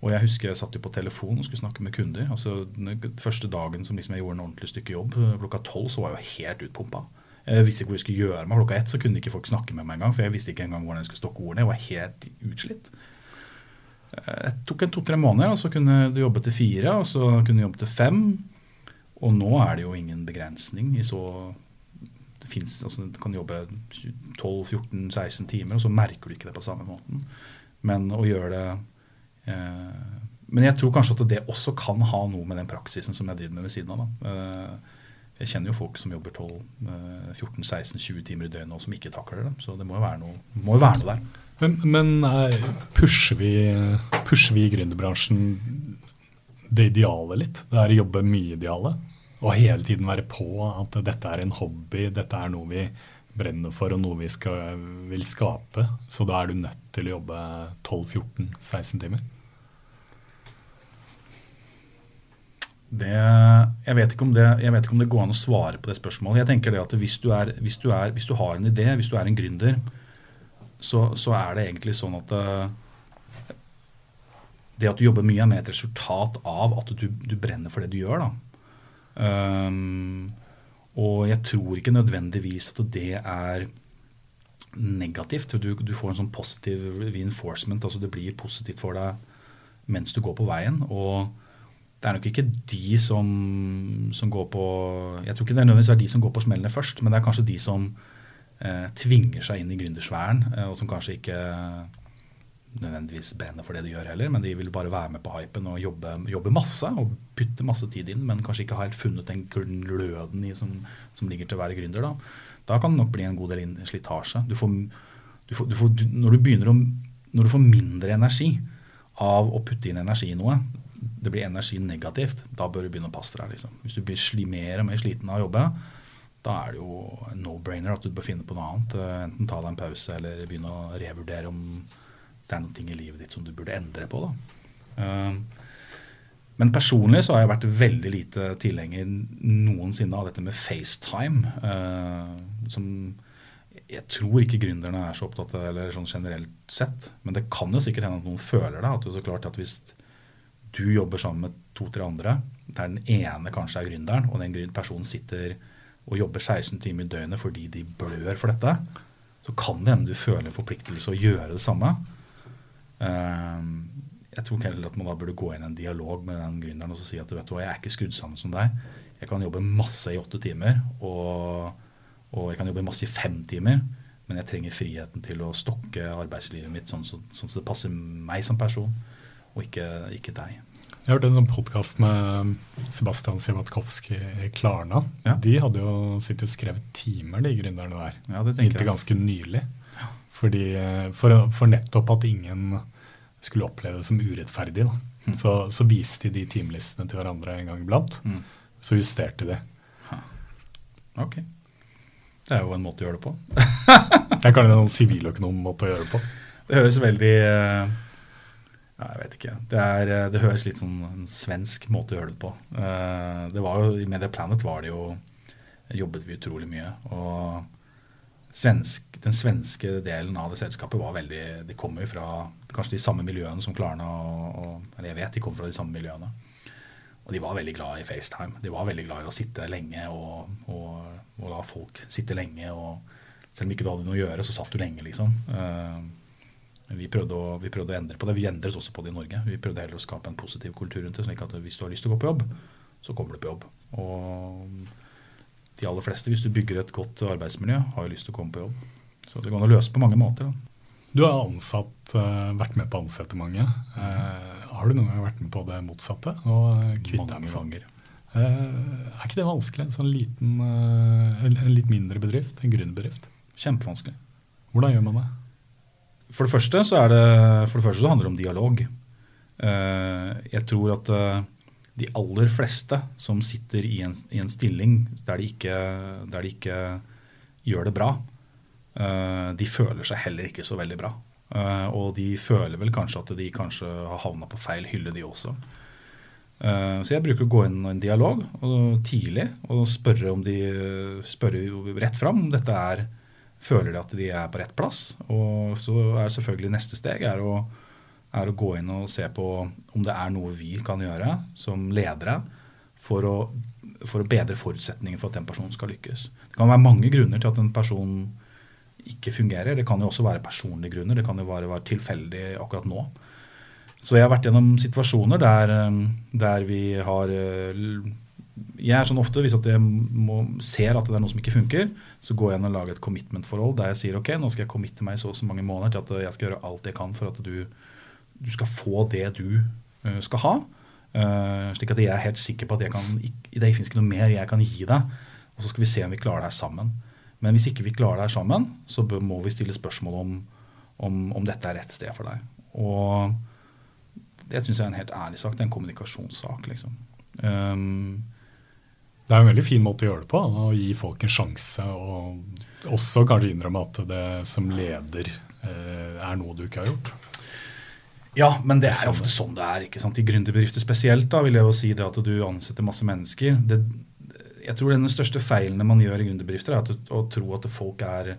Og jeg husker jeg satt jo på telefon og skulle snakke med kunder. altså den Første dagen som liksom jeg gjorde en ordentlig stykke jobb, klokka tolv, så var jeg jo helt utpumpa. Jeg visste ikke hvor jeg skulle gjøre meg. Klokka ett så kunne ikke folk snakke med meg engang, for jeg visste ikke engang hvordan jeg skulle stokke ordene. Jeg var helt utslitt. Det eh, tok en to-tre måneder, og så kunne du jobbe til fire, og så kunne du jobbe til fem. Og nå er det jo ingen begrensning i så det finnes, altså, Du kan jobbe 12-14-16 timer, og så merker du ikke det på samme måten. Men å gjøre det Men jeg tror kanskje at det også kan ha noe med den praksisen som jeg driver med ved siden av. Da. Eh, jeg kjenner jo folk som jobber 12-14-16-20 eh, timer i døgnet og som ikke takler det. Så det må jo være noe, jo være noe der. Men, men eh, pusher, vi, pusher vi i gründerbransjen det idealet litt? Det er å jobbe mye idealet? Og hele tiden være på at dette er en hobby, dette er noe vi brenner for og noe vi skal, vil skape. Så da er du nødt til å jobbe 12-14-16 timer? Det, jeg, vet det, jeg, vet ikke om det, går an å svare på det spørsmålet. Jeg tenker det at hvis du, er, hvis du, er, hvis du har en idé, hvis du er en gründer, så, så er det egentlig sånn at uh, det at du jobber mye, er mer et resultat av at du, du brenner for det du gjør. Um, og jeg tror ikke nødvendigvis at det er negativt. Du, du får en sånn positiv reinforcement. altså Det blir positivt for deg mens du går på veien. og det er nok ikke de som, som, går på Jeg tror ikke det er nødvendigvis er de som går på smellene først, men det er kanskje de som eh, tvinger seg inn i gründersfæren, eh, og som kanskje ikke nødvendigvis brenner for det de gjør heller, men de vil bare være med på hypen og jobbe, jobbe masse og putte masse tid inn, men kanskje ikke har helt funnet den gløden i som, som, ligger til å være gründer. Da. da kan det nok bli en god del slitasje. Du får, du får, du får, når, du å, når du får mindre energi av å putte inn energi i noe, det blir energi negativt, da bør du begynne å passe deg. Liksom. Hvis du blir mer og mer sliten av å jobbe, da er det jo no-brainer at du bør finne på noe annet. Enten ta deg en pause eller begynne å revurdere om det er ting i livet ditt som du burde endre på. Da. men personlig så har jeg vært veldig lite tilhenger noensinne av dette med FaceTime. Uh, som jeg tror ikke gründerne er så opptatt av eller sånn generelt sett. Men det kan jo sikkert hende at noen føler det. at det så klart at Hvis du jobber sammen med to-tre andre, der den ene kanskje er gründeren, og den personen sitter og jobber 16 timer i døgnet fordi de blør for dette, så kan det hende du føler en forpliktelse å gjøre det samme. Ehm, jeg tror heller at man da burde gå inn i en dialog med den gründeren og si at du hva, jeg er ikke skrudd sammen som deg. Jeg kan jobbe masse i åtte timer, og, og, jeg kan jobbe masse i fem timer. Men jeg trenger friheten til å stokke arbeidslivet mitt sånn, som sånn så det passer meg som person, og ikke, ikke deg. Jeg hørte en sånn podkast med Sebastian Sivatkowski i Klarna. Ja. De hadde jo sittet og skrevet timer, de gründerne der. Ja, det Inntil ganske nylig. Fordi, eh, for, for, nettopp at ingen skulle oppleve det som urettferdig. Mm. Så, så, viste de de timelistene til hverandre en gang iblant. Mm. Så justerte de. Ok. Det er jo en måte å gjøre det på. det er kanskje en siviløkonom-måte å gjøre det på. Det høres veldig uh, ja, Jeg vet ikke. Det, er, eh, det, høres litt sånn en svensk måte å gjøre det på. Uh, det var jo, I Media Planet var det jo jobbet vi utrolig mye. og svensk, den svenske delen av det selskapet var veldig De kommer jo fra kanskje de samme miljøene som Klarna. Og, og, eller jeg vet de kommer fra de samme miljøene. Og de var veldig glad i FaceTime. De var veldig glad i å sitte lenge og, og, og la folk sitte lenge og selv om ikke du hadde noe å gjøre, så satt du lenge, liksom. Vi prøvde, å, vi prøvde, å, endre på det. Vi endret også på det i Norge. Vi prøvde heller å skape en positiv kultur rundt det. slik at hvis du har lyst til å gå på jobb, så kommer du på jobb. Og de aller fleste, hvis du bygger et godt arbeidsmiljø, har jo lyst til å komme på jobb. Så det går an å løse på mange måter. Da. Du har ansatt, uh, vært med på å ansette mange. Uh, har du noen gang vært med på det motsatte? Og kvitte deg med fanger? er ikke det vanskelig? En sånn liten, en, en, litt mindre bedrift? En gründerbedrift? Kjempevanskelig. Hvordan gjør man det? For det første så, det, for det første så handler det om dialog. jeg tror at de aller fleste som sitter i en, i en stilling der de, ikke, der de, ikke, gjør det bra, uh, de føler seg heller ikke så veldig bra. Og de føler vel kanskje at de kanskje har havna på feil hylle, de også. Så jeg bruker å gå inn i en dialog og, tidlig og spørre om de spørre rett fram om dette er Føler de at de er på rett plass? Og så er selvfølgelig neste steg er å er å gå inn og se på om det er noe vi kan gjøre som ledere for å, for å bedre forutsetningen for at den personen skal lykkes. Det kan være mange grunner til at en person ikke fungerer. Det kan jo også være personlige grunner. Det kan jo bare være tilfeldig akkurat nå. Så jeg har vært gjennom situasjoner der, der vi har jeg er sånn ofte, Hvis jeg må, ser at det er noe som ikke funker, så går jeg inn og lager et commitment-forhold der jeg sier ok, nå skal jeg committe meg så og så mange måneder til at jeg skal gjøre alt jeg kan for at du du skal få det du uh, skal ha. Uh, slik at jeg er helt sikker på at kan, det fins ikke noe mer jeg kan gi deg. Og så skal vi se om vi klarer det her sammen. Men hvis ikke vi klarer det her sammen, så må vi stille spørsmål om, om, om dette er rett sted for deg. Og det syns jeg er en helt ærlig sak. Det er en kommunikasjonssak. liksom. Um, det er en veldig fin måte å gjøre det på. Å gi folk en sjanse. Og også kanskje innrømme at det som leder eh, er noe du ikke har gjort. Ja, men det er ofte sånn det er. ikke sant? I gründerbedrifter spesielt da, vil jeg jo si det at du ansetter masse mennesker. Det, jeg tror Den største feilene man gjør i gründerbedrifter, er at, å tro at folk er,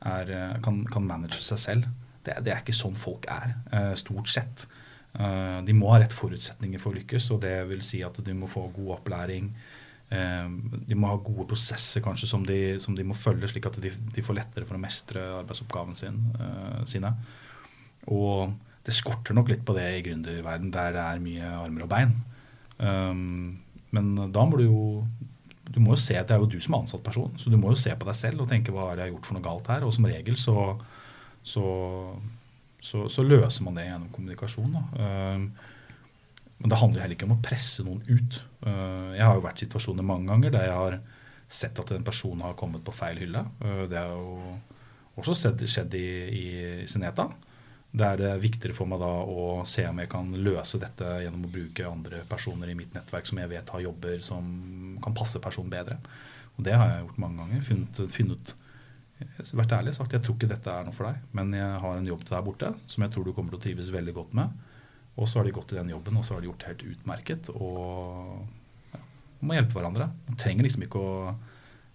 er, kan, kan, manage seg selv. Det, det, er ikke sånn folk er, uh, stort sett. Uh, de må ha rett forutsetninger for å lykkes, og det vil si at du må få god opplæring. Uh, de må ha gode prosesser kanskje som de, som de må følge, slik at de, de, får lettere for å mestre arbeidsoppgaven sin, sine. Og det skorter nok litt på det i gründerverden, der det er mye armer og bein. Um, men da må du jo du må jo se at det er jo du som er ansatt person, så du må jo se på deg selv og tenke hva har jeg gjort for noe galt her. Og som regel så, så, så, så løser man det gjennom kommunikasjon. Um, men det handler jo heller ikke om å presse noen ut. Uh, jeg har jo vært i situasjoner mange ganger der jeg har sett at en person har kommet på feil hylle. Uh, det har jo også skjedd, i, i, i Der Det er viktigere for meg da å se om jeg kan løse dette gjennom å bruke andre personer i mitt nettverk som jeg vet har jobber som kan passe personen bedre. Og det har jeg gjort mange ganger. Funnet, funnet vært ærlig sagt, jeg tror ikke dette er noe for deg, men jeg har en jobb til deg borte som jeg tror du kommer til å trives veldig godt med. Og så har de gått i den jobben, og så har de gjort helt utmerket. Og ja, må hjelpe hverandre. Man trenger liksom ikke å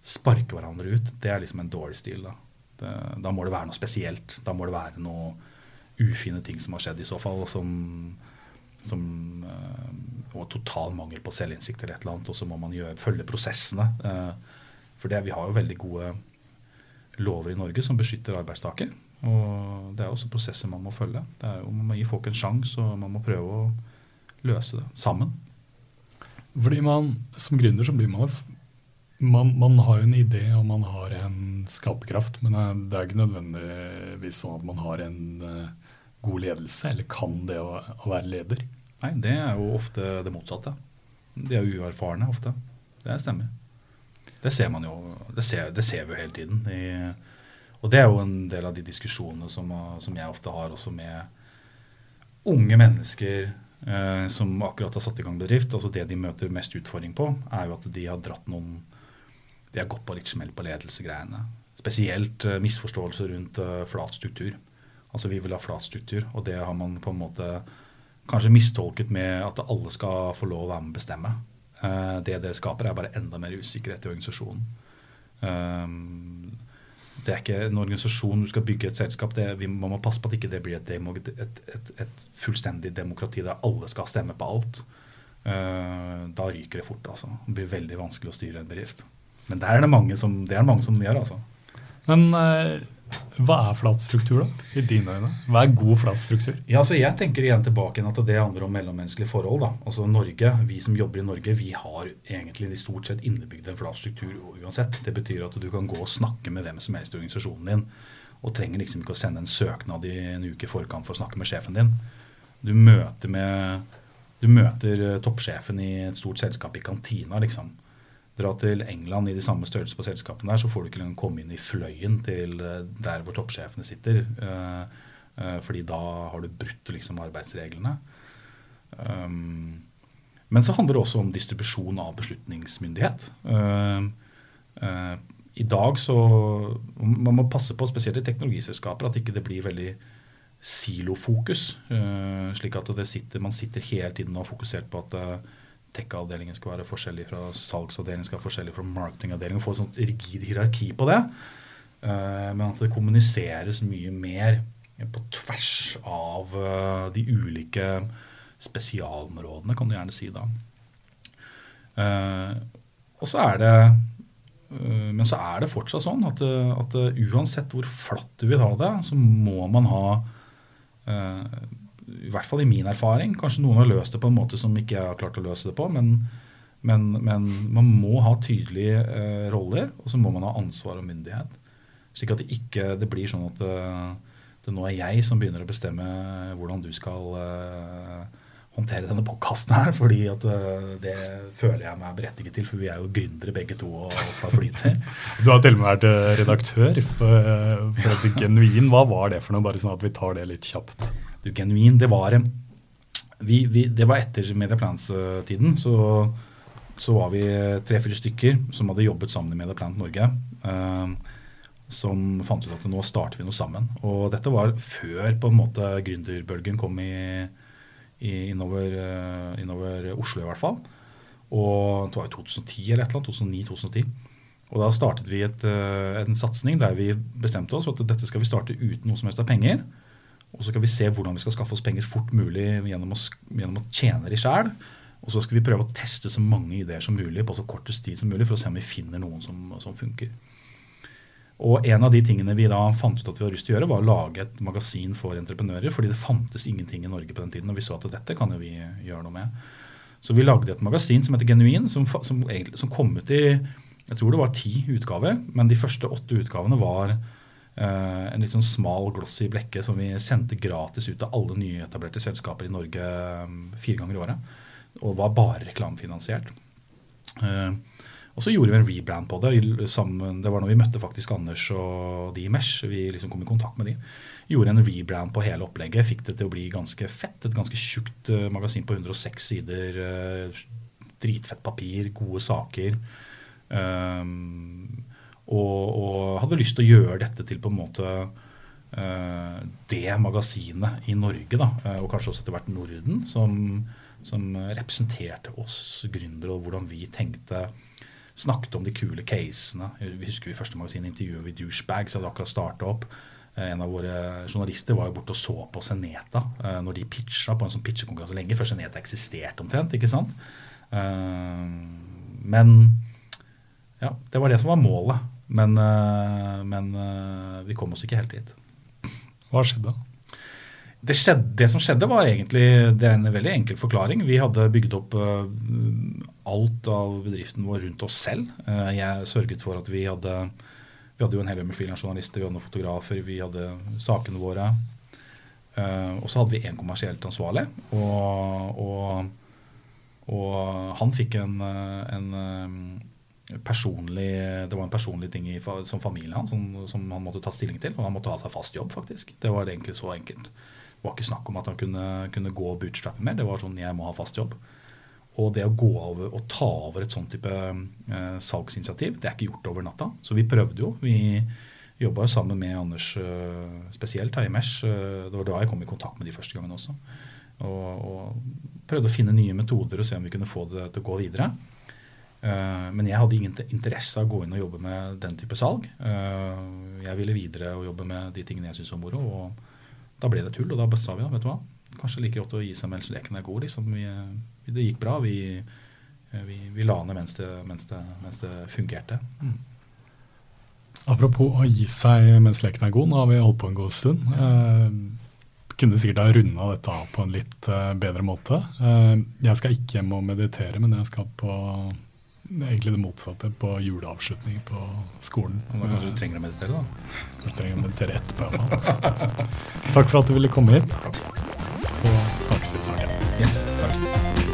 sparke hverandre ut. Det er liksom en dårlig stil. Da. Det, da må det være noe spesielt. Da må det være noe ufine ting som har skjedd i så fall. Som, som, eh, og total mangel på selvinnsikt eller et eller annet. Og så må man gjøre, følge prosessene. Eh, for det, vi har jo veldig gode lover i Norge som beskytter arbeidstaker. Og det er også prosesser man må følge. Det er jo, Man må gi folk en sjanse, og man må prøve å løse det sammen. Fordi man, Som gründer så blir man man, man, har jo en idé og man har en skaperkraft, men det er ikke nødvendigvis sånn at man har en god ledelse, eller kan det å, å, være leder? Nei, det er jo ofte det motsatte. De er uerfarne ofte. Det stemmer. Det ser man jo, det ser, det ser vi jo hele tiden. I, og det er jo en del av de diskusjonene som, som jeg ofte har også med unge mennesker eh, som akkurat har satt i gang bedrift. altså Det de møter mest utfordring på, er jo at de har dratt noen De har gått på litt smell på ledelsegreiene. Spesielt eh, misforståelser rundt eh, flat struktur. Altså vi vil ha flat struktur, og det har man på en måte kanskje mistolket med at alle skal få lov å være med å bestemme. Uh, det det skaper, er bare enda mer usikkerhet i organisasjonen. Um, det er ikke en organisasjon du skal bygge et selskap det, vi, Man må passe på at ikke det blir et, et, et, et fullstendig demokrati der alle skal stemme på alt. Uh, da ryker det fort. altså. Det blir veldig vanskelig å styre en bedrift. Men det er det mange som, det er mange som gjør. altså. Men eh, hva er flat struktur, da? I dine øyne? Hva er god flat struktur? Ja, altså Jeg tenker igjen tilbake at det handler om mellommenneskelige forhold. da. Altså Norge, Vi som jobber i Norge, vi har egentlig i stort sett innebygd en flat struktur uansett. Det betyr at du kan gå og snakke med hvem som helst i organisasjonen din. Og trenger liksom ikke å sende en søknad i en uke i forkant for å snakke med sjefen din. Du møter, med, du møter eh, toppsjefen i et stort selskap i kantina, liksom dra til England i de samme størrelse på selskapene der, så får du ikke engang komme inn i fløyen til eh, der hvor toppsjefene sitter. Uh, uh, fordi da har du brutt liksom, arbeidsreglene. Um, men så handler det også om distribusjon av beslutningsmyndighet. Uh, I dag så Man må passe på, spesielt i teknologiselskaper, at ikke det blir veldig silofokus. slik at sitter, man sitter hele tiden og har fokusert på at tech-avdelingen skal være forskjellig fra salgsavdelingen skal være forskjellig fra marketingavdelingen. Få et sånt rigid hierarki på det. Uh, men at det kommuniseres mye mer på tvers av uh, de ulike spesialområdene, kan du gjerne si da. Uh, og så er det Men så er det fortsatt sånn at, at uansett hvor flatt du vil ha det, så må man ha i hvert fall i min erfaring. Kanskje noen har løst det på en måte som ikke jeg har klart å løse det på. Men, men, men man må ha tydelige eh, roller, og så må man ha ansvar og myndighet. Slik at det ikke det blir sånn at eh, det nå er jeg som begynner å bestemme hvordan du skal eh, håndtere denne podkasten her. fordi at eh, det føler jeg meg berettiget til, for vi er jo gründere begge to og har flyter. Du har til og med vært eh, redaktør for, for Genuin. Hva var det for noe, bare sånn at vi tar det litt kjapt? Genuin. Det var, eh, vi, vi, det var etter Mediaplans-tiden. Så, så, var vi tre-fire stykker som hadde jobbet sammen i Mediaplant Norge. Eh, som fant ut at nå starter vi noe sammen. Og dette var før på en måte gründerbølgen kom i, i, innover, uh, innover, Oslo, i hvert fall. Og det var i 2010 eller et eller annet. 2009-2010. Og da startet vi et, uh, en satsing der vi bestemte oss for at dette skal vi starte uten noe som helst av penger. Og så skal vi se hvordan vi skal skaffe oss penger fort mulig gjennom å, gjennom å tjene de sjæl. Og så skal vi prøve å teste så mange ideer som mulig på så kortest tid som mulig for å se om vi finner noen som, som funker. Og en av de tingene vi da fant ut at vi hadde lyst til å gjøre, var å lage et magasin for entreprenører. Fordi det fantes ingenting i Norge på den tiden, og vi så at dette kan jo vi gjøre noe med. Så vi lagde et magasin som heter Genuin, som, som, som kom ut i jeg tror det var ti utgaver. Men de første åtte utgavene var en litt sånn smal, glossy blekke som vi sendte gratis ut til alle nyetablerte selskaper i Norge mm, fire ganger i året. Og var bare reklamefinansiert. Eh, og så gjorde vi en rebrand på det. Det var når vi møtte faktisk Anders og de i Mesh. Vi liksom kom i kontakt med de. Gjorde en rebrand på hele opplegget. Fikk det til å bli ganske fett. Et ganske tjukt eh, magasin på 106 sider. Dritfett papir, gode saker. Um, og, og, hadde lyst til å gjøre dette til på en måte uh, det magasinet i Norge, da, uh, og kanskje også etter hvert Norden, som, som representerte oss gründere, og hvordan vi tenkte Snakket om de kule casene. Vi husker vi første magasin intervjuet vi Douchebags hadde akkurat starta opp. Uh, en av våre journalister var jo borte og så på Seneta når de pitcha på en sånn pitchekonkurranse lenge før Seneta eksisterte omtrent. ikke sant? Men ja, det var det som var målet. Men, eh, men eh, vi kom oss ikke helt dit. Hva skjedde? Det, skjedde, det, som skjedde, var egentlig det er en veldig enkel forklaring. Vi hadde bygd opp uh, alt av bedriften vår rundt oss selv. Jeg sørget for at vi hadde vi hadde jo en hel haug med frilansjournalister, vi hadde noen fotografer, vi hadde sakene våre. Uh, og så hadde vi én kommersielt ansvarlig. Og, og, og, han fikk en, en personlig, det var en personlig ting i, som familien hans som, som, han måtte ta stilling til. Og han måtte ha seg fast jobb, faktisk. Det var egentlig så enkelt. Det var ikke snakk om at han kunne, kunne gå og bootstrappe mer. Det var sånn jeg må ha fast jobb. Og det å gå over og ta over et sånn type eh, salgsinitiativ, det er ikke gjort over natta. Så vi prøvde jo. Vi jobba jo sammen med Anders eh, spesielt i Mesh. Eh, det var da jeg kom i kontakt med de første gangene også. Og, og prøvde å finne nye metoder og se om vi kunne få det til å gå videre. Eh, men jeg hadde ingen interesse av å gå inn og jobbe med den type salg. Eh, jeg ville videre og jobbe med de tingene jeg syntes var moro. Og da ble det tull, og da sa vi da, vet du hva, kanskje like godt å gi seg mens leken er god. Liksom. Vi, det gikk bra. Vi, vi, vi la ned mens det, mens det, mens det fungerte. Mm. Apropos å gi seg mens leken er god, nå har vi holdt på en god stund. Eh, kunne sikkert ha runda dette av på en litt eh, bedre måte. Eh, jeg skal ikke hjem og meditere, men jeg skal på egentlig det motsatte, på juleavslutning på skolen. Da kanskje du trenger å meditere, da? Kanskje trenger å meditere etterpå. Ja. Takk for at du ville komme hit. Så snakkes vi snart igjen. Yes, takk.